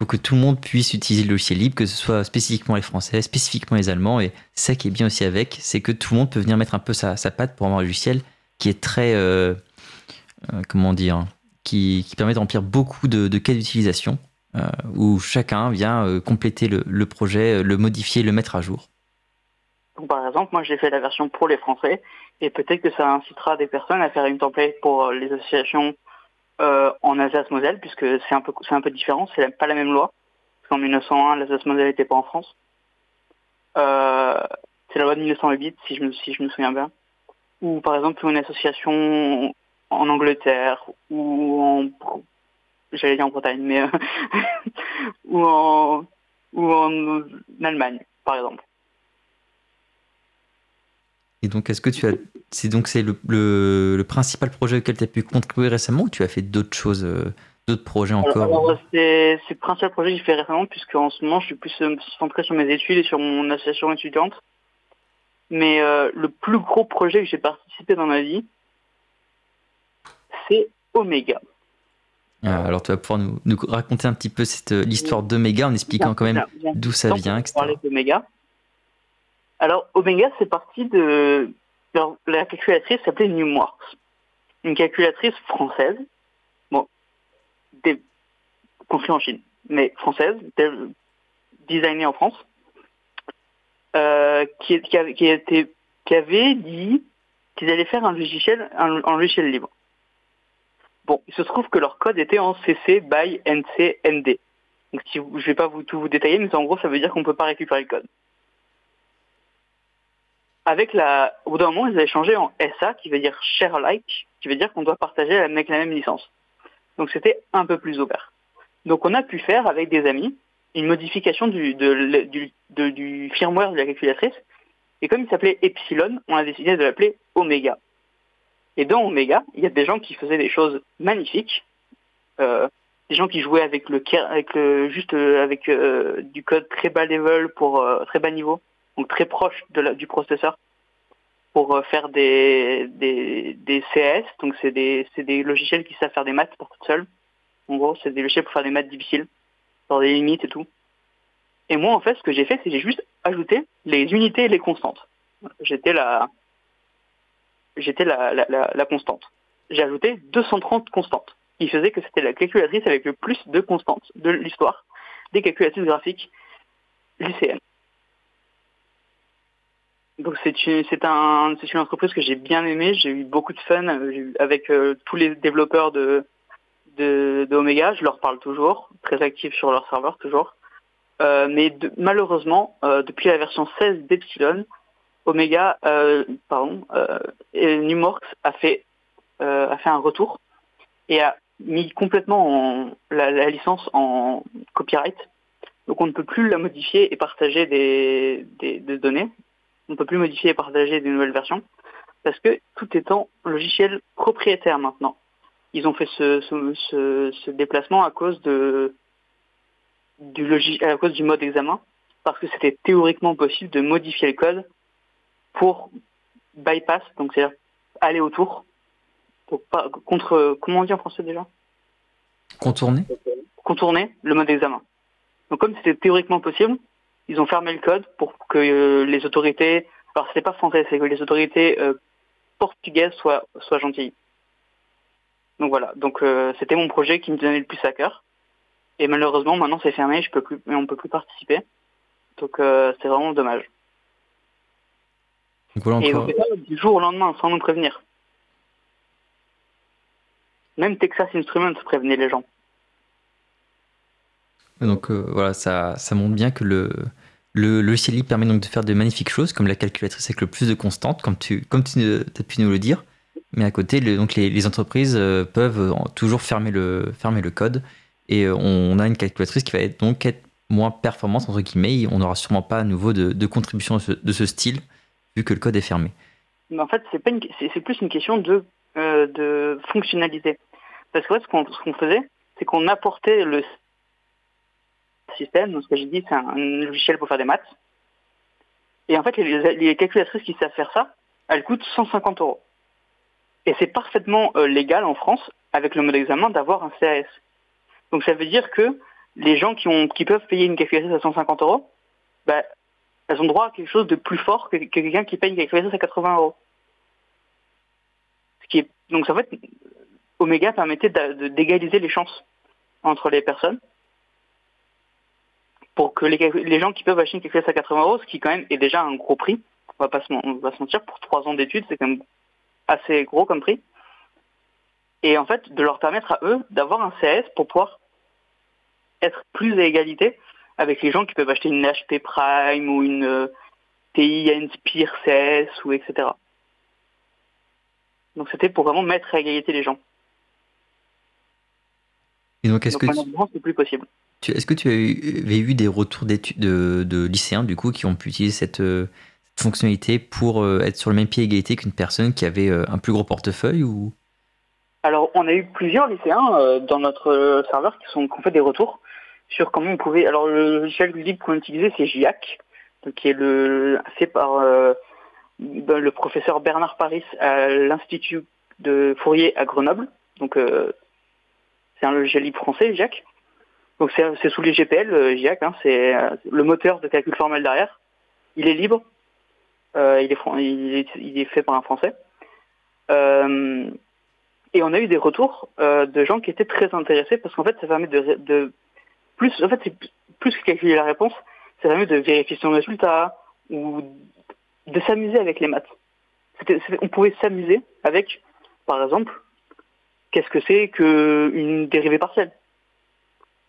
Que tout le monde puisse utiliser le logiciel libre, que ce soit spécifiquement les Français, spécifiquement les Allemands. Et ça qui est bien aussi avec, c'est que tout le monde peut venir mettre un peu sa, patte pour avoir un logiciel qui est très. euh, euh, comment dire qui, permet de remplir beaucoup de, cas d'utilisation, euh, où chacun vient compléter le, le projet, le modifier, le mettre à jour. Donc, par exemple, moi j'ai fait la version pour les Français et peut-être que ça incitera des personnes à faire une template pour les associations en Alsace-Moselle puisque c'est un peu c'est un peu différent, c'est pas la même loi. Parce qu'en 1901, l'Alsace-Moselle n'était pas en France. Euh, c'est la loi de 1908 si je me si je me souviens bien. Ou par exemple une association en Angleterre ou en j'allais dire en Bretagne mais euh, ou en ou en Allemagne par exemple. Et donc, est-ce que tu as. C'est donc c'est le, le, le principal projet auquel tu as pu contribuer récemment ou tu as fait d'autres choses, euh, d'autres projets encore? alors, c'est le principal projet que j'ai fait récemment, puisque en ce moment, je suis plus euh, centré sur mes études et sur mon association étudiante. Mais euh, le plus gros projet que j'ai participé dans ma vie, c'est Omega. Ah, Alors, tu vas pouvoir nous, nous raconter un petit peu cette, l'histoire d'Omega en expliquant quand même d'où ça vient, etc. d'Omega. Alors, Omega, c'est parti de... alors, la calculatrice s'appelait Numworks. Une calculatrice française, bon, construite en Chine, mais française, designée en France, euh, qui, qui, avait, qui, avait dit qu'ils allaient faire un logiciel, un, un logiciel libre. Bon, il se trouve que leur code était en CC by NC ND. Donc si vous- je vais pas vous tout vous détailler, mais en gros ça veut dire qu'on peut pas récupérer le code. Avec la, au bout d'un moment, ils avaient changé en SA, qui veut dire share alike, qui veut dire qu'on doit partager avec la même licence. Donc c'était un peu plus ouvert. Donc on a pu faire avec des amis une modification du, de- du, du firmware de la calculatrice. Et comme il s'appelait Epsilon, on a décidé de l'appeler Omega. Et dans Omega, il y a des gens qui faisaient des choses magnifiques. Euh, des gens qui jouaient avec le, avec le juste avec du code très bas level pour très bas niveau, donc très proche de la, du processeur pour faire des, des, des CS, donc c'est des, des logiciels qui savent faire des maths pour tout seul. En gros, c'est des logiciels pour faire des maths difficiles, dans des limites et tout. Et moi, en fait, ce que j'ai fait, c'est j'ai juste ajouté les unités et les constantes. J'étais la, j'étais la, la, la, constante. J'ai ajouté 230 constantes, qui faisait que c'était la calculatrice avec le plus de constantes de l'histoire des calculatrices graphiques lycéennes. Donc c'est une, c'est un, c'est une entreprise que j'ai bien aimée. J'ai eu beaucoup de fun euh, avec euh, tous les développeurs de, de, Omega. Je leur parle toujours, très actifs sur leur serveur toujours. Euh, mais malheureusement, depuis la version 16 d'Epsilon, Omega, pardon, Numorx a fait a fait un retour et a mis complètement la, licence en copyright. Donc on ne peut plus la modifier et partager des, des, données. On ne peut plus modifier et partager des nouvelles versions parce que tout est en logiciel propriétaire maintenant. Ils ont fait ce, ce déplacement à cause de du à cause du mode examen, parce que c'était théoriquement possible de modifier le code pour bypass, donc c'est-à-dire aller autour, pour pas, contre, comment on dit en français déjà? Contourner Contourner le mode examen. Donc comme c'était théoriquement possible, ils ont fermé le code pour que euh, les autorités, alors c'était pas français, c'est que les autorités euh, portugaises soient, soient gentilles. Donc voilà, donc euh, c'était mon projet qui me donnait le plus à cœur. Et malheureusement, maintenant c'est fermé, je peux plus, on peut plus participer. Donc euh, c'est vraiment dommage. Et on fait ça du jour au lendemain, sans nous prévenir. Même Texas Instruments prévenait les gens. Donc euh, voilà, ça, ça montre bien que le, le logiciel libre permet donc de faire de magnifiques choses, comme la calculatrice avec le plus de constantes, comme tu, comme tu as pu nous le dire. Mais à côté, donc les, entreprises euh, peuvent toujours fermer le, fermer le code et euh, on a une calculatrice qui va être donc moins performante, entre guillemets. On n'aura sûrement pas à nouveau de, contribution de ce, style, vu que le code est fermé. Mais en fait, c'est, plus une question de, euh, de fonctionnalité. Parce que ce qu'on, faisait, c'est qu'on apportait le système, donc ce que j'ai dit, c'est un, logiciel pour faire des maths. Et en fait, les, calculatrices qui savent faire ça, elles coûtent 150 euros. Et c'est parfaitement euh, légal en France, avec le mode d'examen, d'avoir un CAS. Donc ça veut dire que les gens qui, ont, qui peuvent payer une calculatrice à 150 euros, bah, elles ont droit à quelque chose de plus fort que, quelqu'un qui paye une calculatrice à 80 euros. Ce qui est, donc en fait, Omega permettait d'égaliser les chances entre les personnes pour que les, gens qui peuvent acheter une calculatrice à 80 euros, ce qui quand même est déjà un gros prix, on va pas se, on va se mentir, pour trois ans d'études, c'est quand même assez gros comme prix. Et en fait, de leur permettre à eux d'avoir un CS pour pouvoir être plus à égalité avec les gens qui peuvent acheter une HP Prime ou une euh, TI Inspire CS ou etc. Donc c'était pour vraiment mettre à égalité les gens. Et donc est-ce que c'est plus possible. Est-ce que tu avais eu des retours d'études de, lycéens du coup qui ont pu utiliser cette, euh, fonctionnalité pour euh, être sur le même pied d'égalité qu'une personne qui avait un plus gros portefeuille ou? Alors on a eu plusieurs lycéens dans notre serveur qui, ont fait des retours sur comment on pouvait. Alors le logiciel libre qu'on utilisait, c'est JIAC, qui est le fait par euh, ben, le professeur Bernard Paris à l'Institut de Fourier à Grenoble. Donc euh, c'est un logiciel libre français, JIAC. Donc c'est sous les GPL, JIAC, hein, c'est euh, le moteur de calcul formel derrière. Il est libre, il est, il, est, fait par un Français. et on a eu des retours de gens qui étaient très intéressés parce qu'en fait, ça permet de, plus, en fait, c'est plus que calculer la réponse, ça permet de vérifier son résultat ou de s'amuser avec les maths. on pouvait s'amuser avec, par exemple, qu'est-ce que c'est qu'une dérivée partielle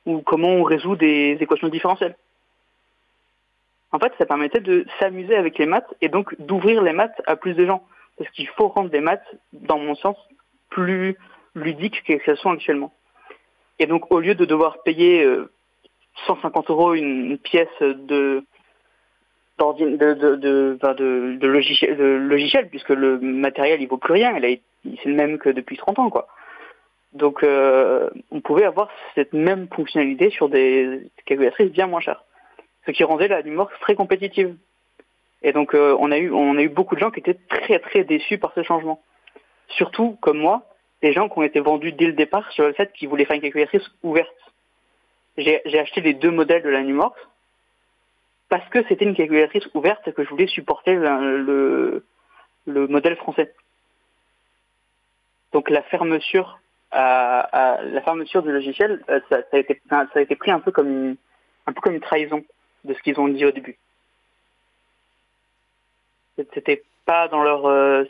ou comment on résout des équations différentielles. En fait, ça permettait de s'amuser avec les maths et donc d'ouvrir les maths à plus de gens. Parce qu'il faut rendre les maths, dans mon sens, plus ludiques qu'elles sont actuellement. Et donc, au lieu de devoir payer 150 euh, euros une, pièce de de, logiciel, puisque le matériel il vaut plus rien, c'est le même que depuis 30 ans quoi. Donc, on pouvait avoir cette même fonctionnalité sur des calculatrices bien moins chères, ce qui rendait la Numorx très compétitive. Et donc, on a eu on a eu beaucoup de gens qui étaient très très déçus par ce changement. Surtout, comme moi, des gens qui ont été vendus dès le départ sur le fait qu'ils voulaient faire une calculatrice ouverte. J'ai acheté les deux modèles de la Numorx parce que c'était une calculatrice ouverte et que je voulais supporter le, le, modèle français. Donc la fermeture, à, la fermeture du logiciel, euh, ça, a été, pris un peu comme une, trahison de ce qu'ils ont dit au début. C'était pas dans leur, euh,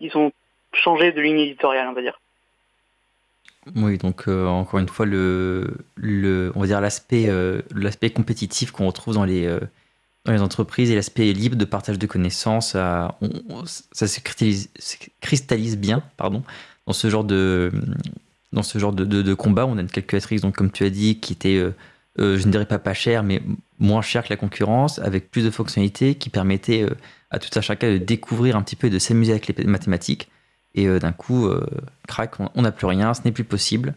ils ont changé de ligne éditoriale, on va dire. Oui, donc euh, encore une fois, on va dire l'aspect, compétitif qu'on retrouve dans les, dans les entreprises et l'aspect libre de partage de connaissances, ça, se cristallise, bien pardon, dans ce genre de, dans ce genre de, de, combat. On a une calculatrice, donc, comme tu as dit, qui était, euh, euh, je ne dirais pas pas cher, mais moins cher que la concurrence, avec plus de fonctionnalités qui permettaient euh, à tout un chacun de découvrir un petit peu et de s'amuser avec les mathématiques. Et d'un coup, crac, on n'a plus rien, ce n'est plus possible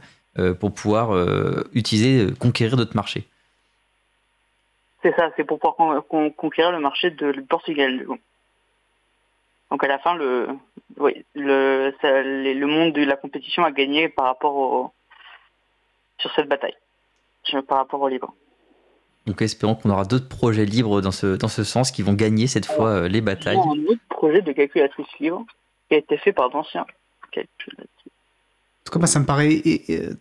pour pouvoir utiliser, conquérir d'autres marchés. C'est ça, c'est pour pouvoir conquérir le marché de Portugal. Donc à la fin, le, oui, le, le monde de la compétition a gagné par rapport au, sur cette bataille, par rapport au libre. Donc espérons qu'on aura d'autres projets libres dans ce, dans ce sens qui vont gagner cette fois euh, les batailles. Un autre projet de calculatrice libre qui a été fait par d'anciens calculateurs en tout cas, ça me paraît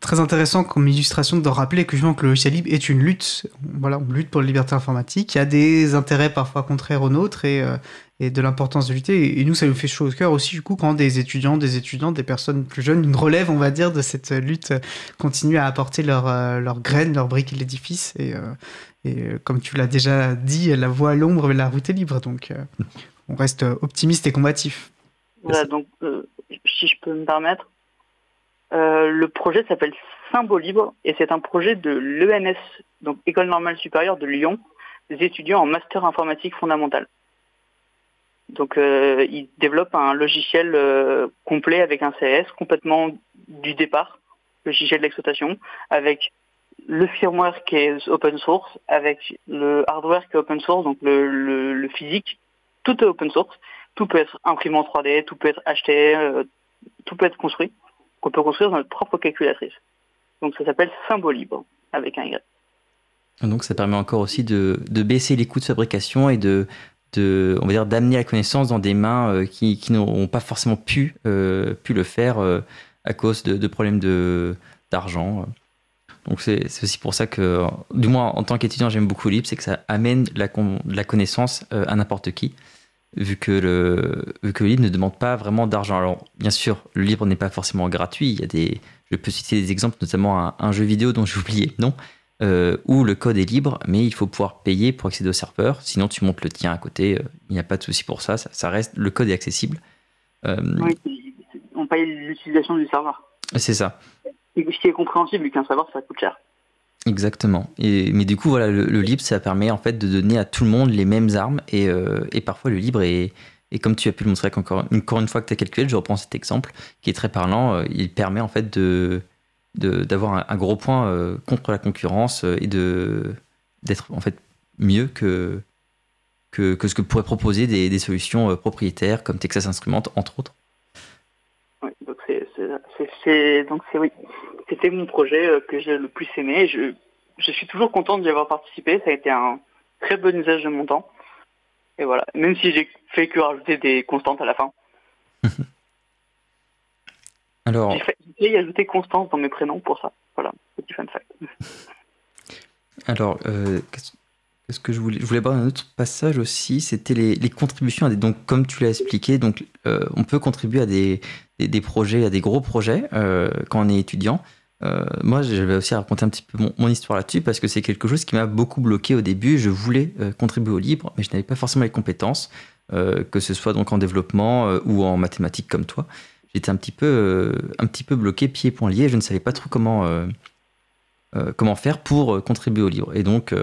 très intéressant comme illustration de rappeler que, justement, que le logiciel libre est une lutte. Voilà, on lutte pour la liberté informatique. Il y a des intérêts parfois contraires aux nôtres et, euh, et de l'importance de lutter. Et nous, ça nous fait chaud au cœur aussi, du coup, quand des étudiants, des étudiantes, des personnes plus jeunes, une relève, on va dire, de cette lutte, continuent à apporter leurs leur euh, graines, leurs briques et l'édifice. Et, euh, et comme tu l'as déjà dit, la voie à l'ombre, mais la route est libre. Donc, on reste optimiste et combatif. Voilà, donc, si je peux me permettre, euh, le projet s'appelle Symbole Libre et c'est un projet de l'ENS, donc École Normale Supérieure de Lyon, des étudiants en master informatique fondamentale. Donc euh, ils développent un logiciel euh, complet avec un CS complètement du départ, logiciel d'exploitation, avec le firmware qui est open source, avec le hardware qui est open source, donc le, physique, tout est open source, tout peut être imprimé en 3D, tout peut être acheté, tout peut être construit qu'on peut construire dans notre propre calculatrice. Donc ça s'appelle symbole libre avec un Y. Donc ça permet encore aussi de, baisser les coûts de fabrication et de, on va dire d'amener la connaissance dans des mains euh, qui, qui n'auront pas forcément pu, euh, le faire euh, à cause de, problèmes d'argent. Donc c'est, aussi pour ça que, du moins en tant qu'étudiant, j'aime beaucoup Libre, c'est que ça amène la, connaissance à n'importe qui vu que le, vu que le livre ne demande pas vraiment d'argent. Alors, bien sûr, le livre n'est pas forcément gratuit. Il y a des, je peux citer des exemples, notamment un, jeu vidéo dont j'ai oublié non, euh, où le code est libre, mais il faut pouvoir payer pour accéder au serveur. Sinon, tu montes le tien à côté. Euh, il n'y a pas de souci pour ça, ça. reste, le code est accessible. Euh, oui, on paye l'utilisation du serveur. C'est ça. Ce qui est compréhensible, vu qu'un serveur, ça coûte cher. Exactement. Et, mais du coup, voilà, le, libre, ça permet en fait de donner à tout le monde les mêmes armes. Et, euh, et parfois, le libre est, et comme tu as pu le montrer encore, encore une fois que tu as calculé, je reprends cet exemple qui est très parlant. Il permet en fait de d'avoir un, gros point euh, contre la concurrence et de d'être en fait mieux que, que, que ce que pourraient proposer des, des solutions propriétaires comme Texas Instruments, entre autres. Oui, donc c'est donc c'est oui c'était mon projet euh, que j'ai le plus aimé. Je, je suis toujours content d'y avoir participé. Ça a été un très bon usage de mon temps. Et voilà, même si j'ai fait que rajouter des constantes à la fin. Alors... J'ai ajouter constance dans mes prénoms pour ça. Voilà, petit fun fact. Alors, euh, qu'est-ce que je voulais Je voulais voir un autre passage aussi, c'était les, les, contributions. À des, donc, comme tu l'as expliqué, donc, euh, on peut contribuer à des, des, projets, à des gros projets quand on est étudiant. Euh, moi, j'avais aussi raconté un petit peu mon, histoire là-dessus parce que c'est quelque chose qui m'a beaucoup bloqué au début. Je voulais euh, contribuer au libre, mais je n'avais pas forcément les compétences, euh, que ce soit donc en développement ou en mathématiques comme toi. J'étais un petit peu, un petit peu bloqué, pieds poings liés. Je ne savais pas trop comment, comment faire pour contribuer au libre. Et donc,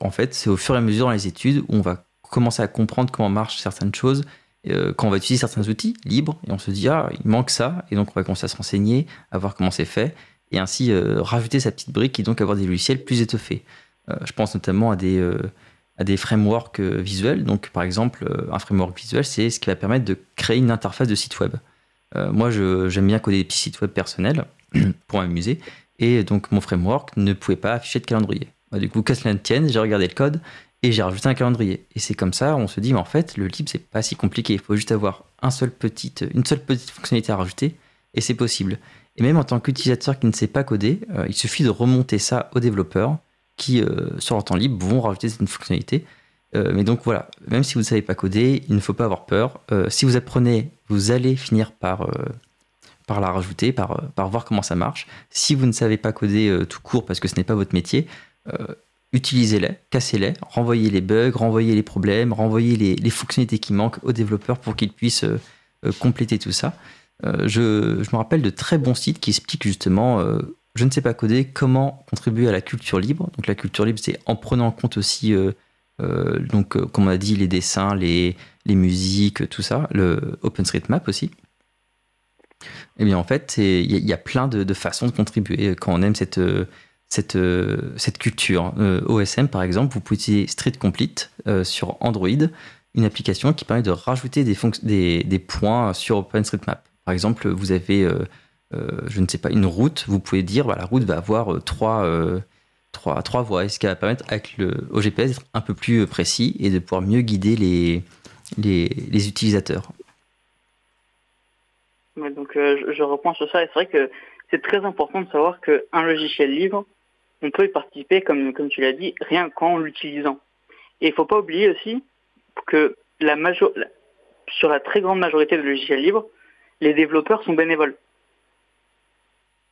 en fait, c'est au fur et à mesure dans les études où on va commencer à comprendre comment marchent certaines choses euh, quand on va utiliser certains outils libres et on se dit ah il manque ça et donc on va commencer à se renseigner, à voir comment c'est fait et ainsi euh, rajouter sa petite brique et donc avoir des logiciels plus étoffés. Euh, je pense notamment à des à des frameworks visuels. Donc par exemple un framework visuel c'est ce qui va permettre de créer une interface de site web. Moi j'aime bien coder des petits sites web personnels pour m'amuser et donc mon framework ne pouvait pas afficher de calendrier. Bah, du coup, qu'à cela ne tienne, j'ai regardé le code et j'ai rajouté un calendrier. Et c'est comme ça, on se dit, mais en fait, le libre, c'est pas si compliqué. Il faut juste avoir une seule petite fonctionnalité à rajouter, et c'est possible. Et même en tant qu'utilisateur qui ne sait pas coder, euh, il suffit de remonter ça aux développeurs qui, euh, sur leur temps libre, vont rajouter cette fonctionnalité. Euh, mais donc voilà, même si vous ne savez pas coder, il ne faut pas avoir peur. si vous apprenez, vous allez finir par, par la rajouter, par, voir comment ça marche. Si vous ne savez pas coder tout court parce que ce n'est pas votre métier, utilisez-les, cassez-les, renvoyez les bugs, renvoyez les problèmes, renvoyez les, fonctionnalités qui manquent aux développeurs pour qu'ils puissent euh, euh, compléter tout ça. Euh, je, me rappelle de très bons sites qui expliquent justement, je ne sais pas coder, comment contribuer à la culture libre. Donc la culture libre, c'est en prenant en compte aussi, donc, comme on a dit, les dessins, les, musiques, tout ça, le OpenStreetMap aussi. Eh bien en fait, il y, a plein de, façons de contribuer quand on aime cette euh, culture. Euh, OSM, par exemple, vous pouvez utiliser Street Complete euh, sur Android, une application qui permet de rajouter des points sur OpenStreetMap. Par exemple, vous avez, je ne sais pas, une route, vous pouvez dire, bah, la route va avoir trois, trois, trois voies, ce qui va permettre avec le, au GPS d'être un peu plus précis et de pouvoir mieux guider les, les, les utilisateurs. donc je, je reprends sur ça, et c'est vrai que c'est très important de savoir qu'un logiciel libre, on peut y participer, comme, comme tu l'as dit, rien qu'en l'utilisant. Et il ne faut pas oublier aussi que la sur la très grande majorité de logiciels libres, les développeurs sont bénévoles.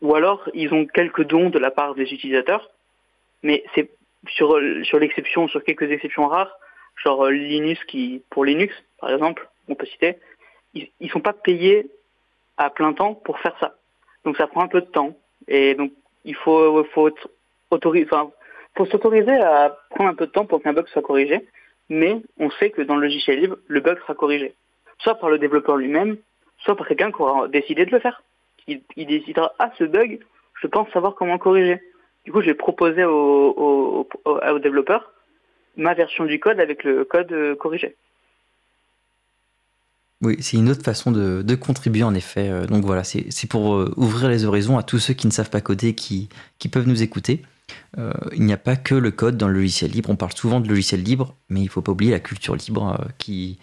Ou alors, ils ont quelques dons de la part des utilisateurs, mais c'est sur, sur l'exception, sur quelques exceptions rares, genre Linux qui, pour Linux, par exemple, on peut citer, ils ne sont pas payés à plein temps pour faire ça. Donc ça prend un peu de temps. Et donc il faut, faut enfin, faut s'autoriser à prendre un peu de temps pour qu'un bug soit corrigé, mais on sait que dans le logiciel libre, le bug sera corrigé. Soit par le développeur lui-même, soit par quelqu'un qui aura décidé de le faire. Il, décidera, ah, ce bug, je pense savoir comment corriger. Du coup, j'ai proposé au, au, au, développeur ma version du code avec le code euh, corrigé. Oui, c'est une autre façon de, contribuer en effet. Euh, donc voilà, c'est pour euh, ouvrir les horizons à tous ceux qui ne savent pas coder, qui, qui peuvent nous écouter. Il n'y a pas que le code dans le logiciel libre. On parle souvent de logiciel libre, mais il ne faut pas oublier la culture libre qui,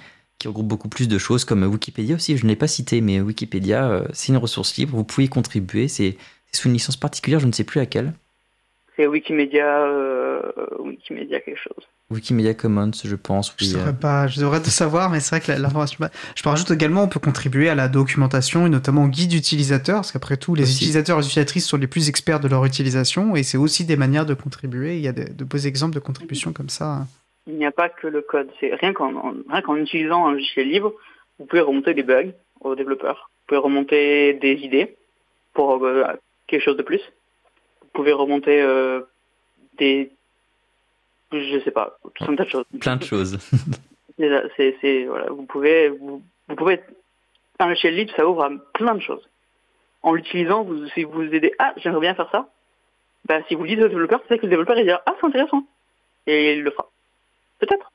regroupe beaucoup plus de choses comme Wikipédia aussi. Je ne l'ai pas cité, mais Wikipédia, c'est une ressource libre. Vous pouvez y contribuer. C'est sous une licence particulière, je ne sais plus laquelle. C'est Wikimedia, Wikimedia quelque chose. Wikimedia Commons, je pense. Je, ne pas, je devrais te savoir, mais c'est vrai que l'information. Je peux rajouter également, on peut contribuer à la documentation et notamment au guide utilisateur, parce qu'après tout, les utilisateurs et les utilisatrices sont les plus experts de leur utilisation, et c'est aussi des manières de contribuer. Il y a de, beaux exemples de contribution comme ça. Il n'y a pas que le code. C'est rien qu'en utilisant un logiciel libre, vous pouvez remonter des bugs aux développeurs. Vous pouvez remonter des idées pour euh, quelque chose de plus. Vous pouvez remonter euh, des je sais pas, plein de choses. Plein de choses. c'est, voilà, vous pouvez, vous, pouvez, un logiciel libre, ça ouvre à plein de choses. En l'utilisant, vous, si vous aidez, ah, j'aimerais bien faire ça, bah, si vous le dites au développeur, c'est que le développeur, il dira, ah, c'est intéressant. Et il le fera. Peut-être.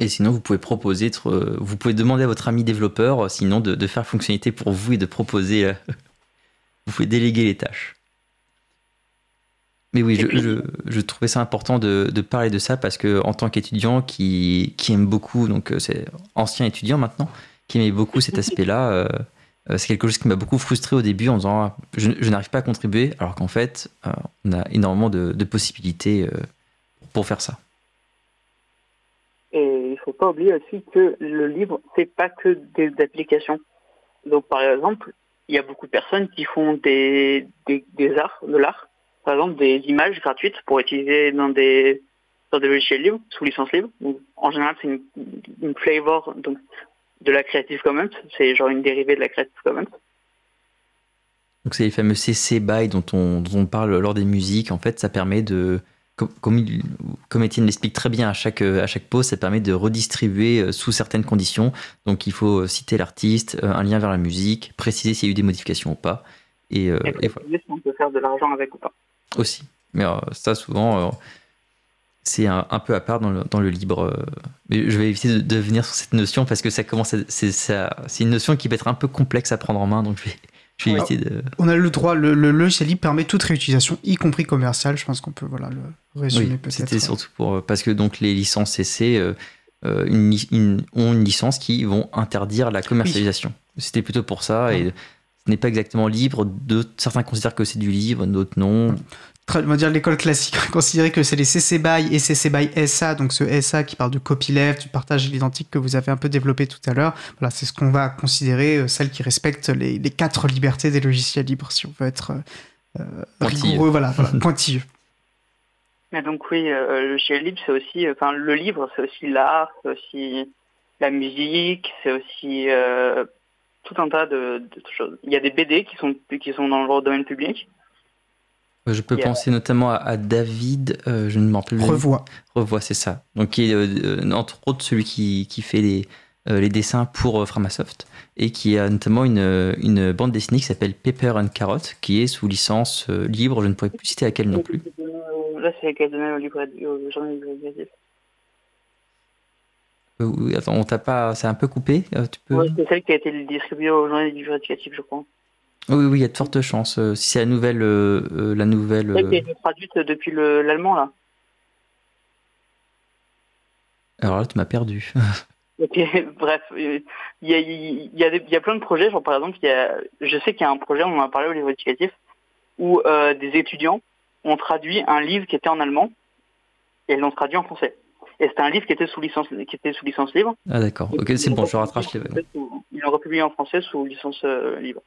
Et sinon, vous pouvez proposer, euh, vous pouvez demander à votre ami développeur, euh, sinon, de, de faire fonctionnalité pour vous et de proposer, vous pouvez déléguer les tâches. Mais oui, je, trouvais ça important de, parler de ça parce que en tant qu'étudiant qui, aime beaucoup, donc euh, c'est ancien étudiant maintenant, qui aimait beaucoup cet aspect-là, euh, euh, c'est quelque chose qui m'a beaucoup frustré au début en disant ah, je, n'arrive pas à contribuer, alors qu'en fait, on a énormément de, possibilités pour faire ça. Et il ne faut pas oublier aussi que le livre, c'est pas que des applications. Donc par exemple, il y a beaucoup de personnes qui font des, des arts, de l'art, par exemple des images gratuites pour utiliser dans des dans des logiciels libres sous licence libre. en général, c'est une, flavor donc, de la Creative Commons. C'est genre une dérivée de la Creative Commons. Donc c'est les fameux CC BY dont on, dont on, parle lors des musiques. En fait, ça permet de, comme, comme, Étienne l'explique très bien à chaque, à chaque pause, ça permet de redistribuer sous certaines conditions. Donc il faut citer l'artiste, un lien vers la musique, préciser s'il y a eu des modifications ou pas. Et, et, voilà. si on peut faire de l'argent avec ou pas. Aussi. Mais ça, souvent, c'est un, peu à part dans le, dans le libre. Mais je vais éviter de, venir sur cette notion parce que ça commence c'est une notion qui peut être un peu complexe à prendre en main, donc je vais, je vais éviter de. On a le droit, le, le, logiciel libre permet toute réutilisation, y compris commerciale. Je pense qu'on peut voilà le résumer peut-être. C'était surtout pour parce que donc les licences CC euh, euh, une, ont une licence qui vont interdire la commercialisation. C'était plutôt pour ça et n'est pas exactement libre. De, certains considèrent que c'est du livre, d'autres non on va dire l'école classique, considérer que c'est les CC BY et CC BY SA, donc ce SA qui parle de copyleft, du partage l'identique que vous avez un peu développé tout à l'heure. Voilà, c'est ce qu'on va considérer euh, celle qui respecte les, quatre libertés des logiciels libres, si on veut être euh, rigoureux, voilà, pointilleux. Mais donc oui, euh, le logiciel libre, c'est aussi, enfin le livre, c'est aussi l'art, c'est aussi la musique, c'est aussi tout un tas de, choses. Il y a des BD qui sont qui sont dans le domaine public. Je peux penser notamment à, David, euh, je ne m'en rappelle plus. Revois. Revois, c'est ça. Donc, qui est euh, euh, entre autres celui qui, qui fait les, les dessins pour Framasoft et qui a notamment une, une bande dessinée qui s'appelle Pepper and Carrot, qui est sous licence libre. Je ne pourrais plus citer laquelle non plus. Là, c'est laquelle au livre oui, attends, on t'a pas, c'est un peu coupé. Tu peux... c'est celle qui a été distribuée au journal du éducatif, je crois. Oui, oui, il y a de fortes chances. Euh, si c'est la nouvelle, euh, euh, la nouvelle. Elle qui est traduite depuis l'allemand là. Alors là, tu m'as perdu. ok, bref, il y a, il y, a il y a plein de projets. Genre par exemple, il y a, je sais qu'il y a un projet, on en a parlé au niveau éducatif, où des étudiants ont traduit un livre qui était en allemand et ils l'ont traduit en français. Et c'était un livre qui était sous licence, qui était sous licence libre. Ah d'accord. Ok, c'est bon, je rattrape les. Ils l'ont republié en français sous licence libre.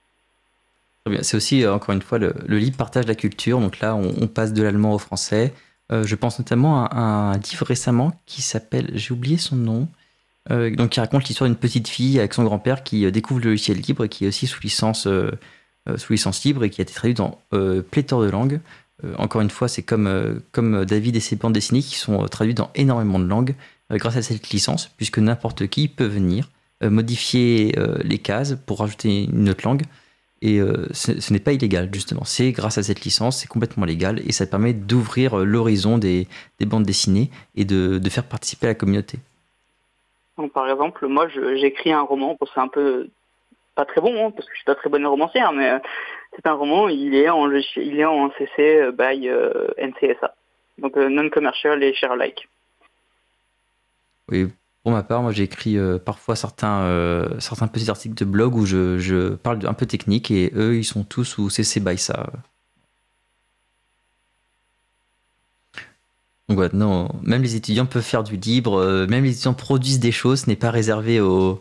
C'est aussi, euh, encore une fois, le, le, livre partage la culture. Donc là, on, passe de l'allemand au français. Euh, je pense notamment à, un livre récemment qui s'appelle, j'ai oublié son nom, euh, donc qui raconte l'histoire d'une petite fille avec son grand-père qui découvre le logiciel libre et qui est aussi sous licence, sous licence libre et qui a été traduit dans pléthore de langues. Encore une fois, c'est comme, comme David et ses bandes dessinées qui sont traduits dans énormément de langues grâce à cette licence, puisque n'importe qui peut venir modifier les cases pour rajouter une autre langue. Et euh, ce, n'est pas illégal, justement. C'est grâce à cette licence, c'est complètement légal et ça permet d'ouvrir euh, l'horizon des, des, bandes dessinées et de, faire participer la communauté. par exemple, moi, j'écris un roman, c'est un peu pas très bon, hein, parce que je suis pas très bonne romancière, mais euh, c'est un roman, il est en, il est en CC by NCSA, donc non-commercial et share-alike. Oui, pour ma part, moi j'ai écrit euh, parfois certains, euh, certains petits articles de blog où je, je, parle un peu technique et eux ils sont tous sous CC by ça. Donc non, même les étudiants peuvent faire du libre, euh, même les étudiants produisent des choses, ce n'est pas réservé aux,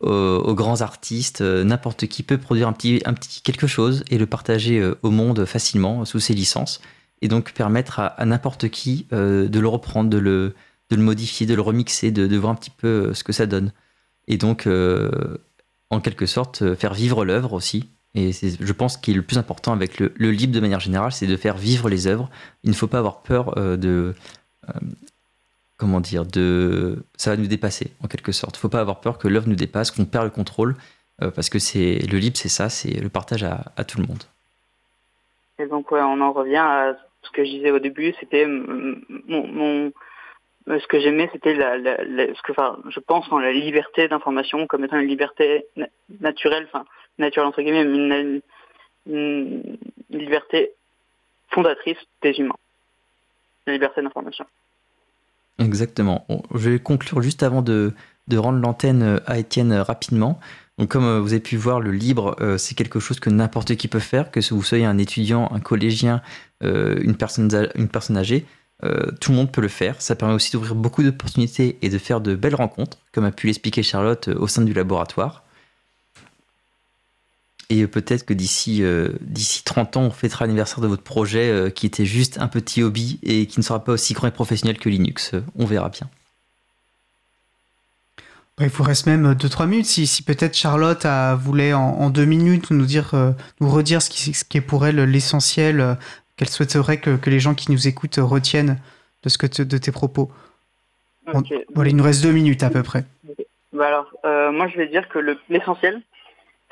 aux, grands artistes. N'importe qui peut produire un petit, quelque chose et le partager au monde facilement sous ses licences et donc permettre à n'importe qui de le reprendre, de le, modifier, de le remixer, de, voir un petit peu euh, ce que ça donne. Et donc, euh, en quelque sorte, euh, faire vivre l'œuvre aussi. Et je pense, qu'il est le plus important avec le, libre de manière générale, c'est de faire vivre les œuvres. Il ne faut pas avoir peur de. Comment dire de Ça va nous dépasser, en quelque sorte. Il faut pas avoir peur que l'œuvre nous dépasse, qu'on perd le contrôle. parce que c'est le libre, c'est ça, c'est le partage à, tout le monde. Et donc, on en revient à ce que je disais au début, c'était euh, ce que j'aimais, c'était ce que, enfin, je pense en la liberté d'information comme étant une liberté naturelle, enfin, naturelle entre guillemets, une, une, liberté fondatrice des humains. La liberté d'information. Exactement. je vais conclure juste avant de, rendre l'antenne à Étienne rapidement. Donc, comme euh, vous avez pu voir, le libre, euh, c'est quelque chose que n'importe qui peut faire, que vous soyez un étudiant, un collégien, une, personne, une personne âgée. Euh, tout le monde peut le faire. Ça permet aussi d'ouvrir beaucoup d'opportunités et de faire de belles rencontres, comme a pu l'expliquer Charlotte euh, au sein du laboratoire. Et peut-être que d'ici euh, d'ici 30 ans, on fêtera l'anniversaire de votre projet qui était juste un petit hobby et qui ne sera pas aussi grand et professionnel que Linux. On verra bien. Bah, il vous reste même 2-3 minutes. Si, si peut-être Charlotte a, voulait en, 2 minutes nous, dire, nous redire ce qui, ce qui est pour elle l'essentiel qu'elle souhaiterait que, les gens qui nous écoutent retiennent de, ce que de tes propos voilà, Il nous reste deux minutes à peu près. Bah alors, euh, moi je vais dire que l'essentiel,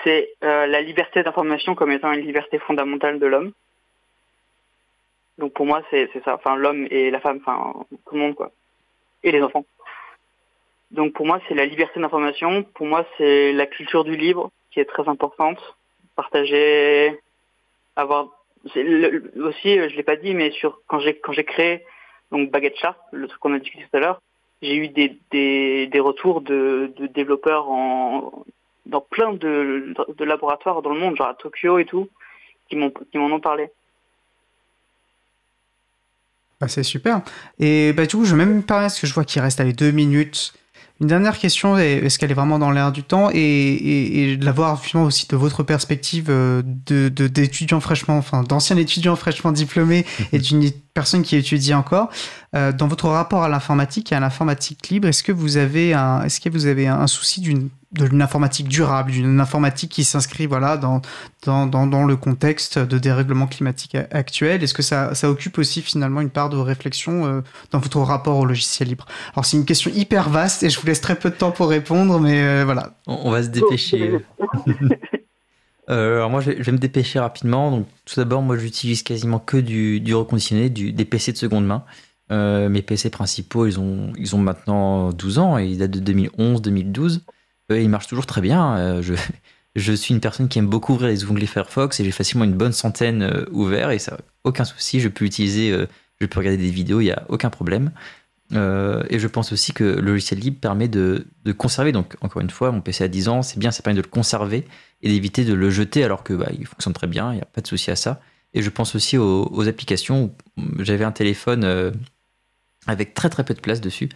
c'est euh, la liberté d'information comme étant une liberté fondamentale de l'homme. Donc pour moi, c'est ça. Enfin, l'homme et la femme, enfin, tout le monde, quoi. Et les enfants. Donc pour moi, c'est la liberté d'information. Pour moi, c'est la culture du libre qui est très importante. Partager, avoir. aussi, je l'ai pas dit, mais sur quand j'ai quand j'ai créé donc Baguette Chat, le truc qu'on a discuté tout à l'heure, j'ai eu des, des, des, retours de, de développeurs en, dans plein de, de, laboratoires dans le monde, genre à Tokyo et tout, qui m'en ont parlé. Bah, c'est super. Et bah, du coup, je vais même parler parce que je vois qu'il reste les deux minutes. Une dernière question, est-ce qu'elle est vraiment dans l'air du temps? Et, et, et de l'avoir finalement aussi de votre perspective euh, de fraîchement, enfin d'anciens étudiants fraîchement diplômés et d'une personne qui étudie encore. Euh, dans votre rapport à l'informatique et à l'informatique libre, est-ce que vous avez un, est-ce que vous avez un souci d'une d'une informatique durable, d'une informatique qui s'inscrit voilà, dans, dans, dans, le contexte de dérèglement climatique actuel? Est-ce que ça, ça, occupe aussi finalement une part de réflexion euh, dans votre rapport au logiciel libre? Alors c'est une question hyper vaste et je vous laisse très peu de temps pour répondre, mais euh, voilà. On, va se dépêcher. Euh, alors moi je vais, me dépêcher rapidement. Donc, tout d'abord, moi j'utilise quasiment que du, du reconditionné, du, des PC de seconde main. Mes PC principaux, ils ont, ils ont maintenant 12 ans et ils datent de 2011-2012 il marche toujours très bien. Euh, je, je suis une personne qui aime beaucoup ouvrir les onglets Firefox et j'ai facilement une bonne centaine euh, ouverts et ça, aucun souci. Je peux utiliser, euh, je peux regarder des vidéos, il n'y a aucun problème. et je pense aussi que le logiciel libre permet de, de, conserver. Donc, encore une fois, mon PC a 10 ans, c'est bien, ça permet de le conserver et d'éviter de le jeter alors que bah, il fonctionne très bien, il n'y a pas de souci à ça. Et je pense aussi aux, aux applications. J'avais un téléphone avec très très peu de place dessus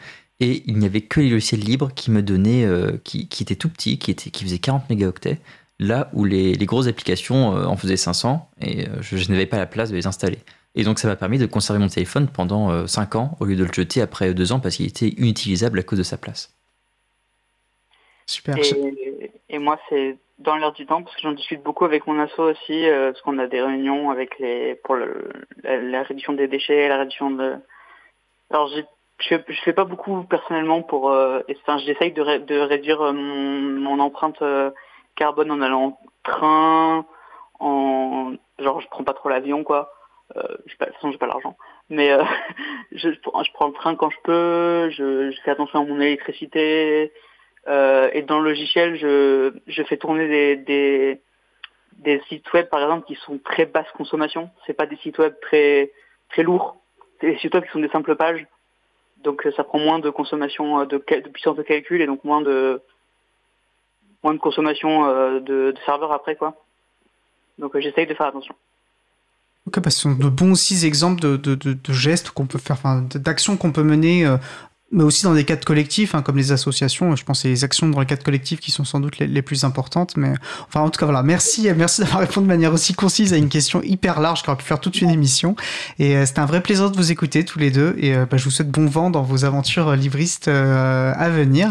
et il n'y avait que les logiciels libres qui me donnaient, euh, qui, qui, étaient tout petits, qui, étaient, qui faisaient 40 mégaoctets, là où les, les grosses applications euh, en faisaient 500 et euh, je, n'avais pas la place de les installer. Et donc ça m'a permis de conserver mon téléphone pendant 5 ans au lieu de le jeter après 2 ans parce qu'il était inutilisable à cause de sa place. Super. Et, moi, c'est dans l'air du temps parce que j'en discute beaucoup avec mon asso aussi, parce qu'on a des réunions avec les pour la, réduction des déchets, la réduction de. Alors j'ai je, je fais pas beaucoup personnellement pour. Euh, enfin, j'essaye de, de réduire euh, mon, empreinte euh, carbone en allant en train, en genre je prends pas trop l'avion quoi. Euh, de toute façon, j'ai pas l'argent. Mais je, je prends le train quand je peux. Je, je fais attention à mon électricité. et dans le logiciel, je, je fais tourner des, des, des sites web par exemple qui sont très basse consommation. C'est pas des sites web très très lourds. Des web qui sont des simples pages donc euh, ça prend moins de consommation euh, de, puissance de calcul et donc moins de moins de consommation euh, de, serveurs après quoi. Donc j'essaye de faire attention. Ok, parce que ce sont de bons six exemples de, de gestes qu'on peut faire, d'actions qu'on peut mener mais aussi dans des cadres collectifs, hein, comme les associations. Je pense que c'est les actions dans les cadres collectifs qui sont sans doute les, plus importantes. Mais enfin, en tout cas, voilà. Merci, merci d'avoir répondu de manière aussi concise à une question hyper large qui aurait pu faire toute une émission. Et euh, c'était un vrai plaisir de vous écouter tous les deux. Et euh, bah, je vous souhaite bon vent dans vos aventures livristes euh, à venir.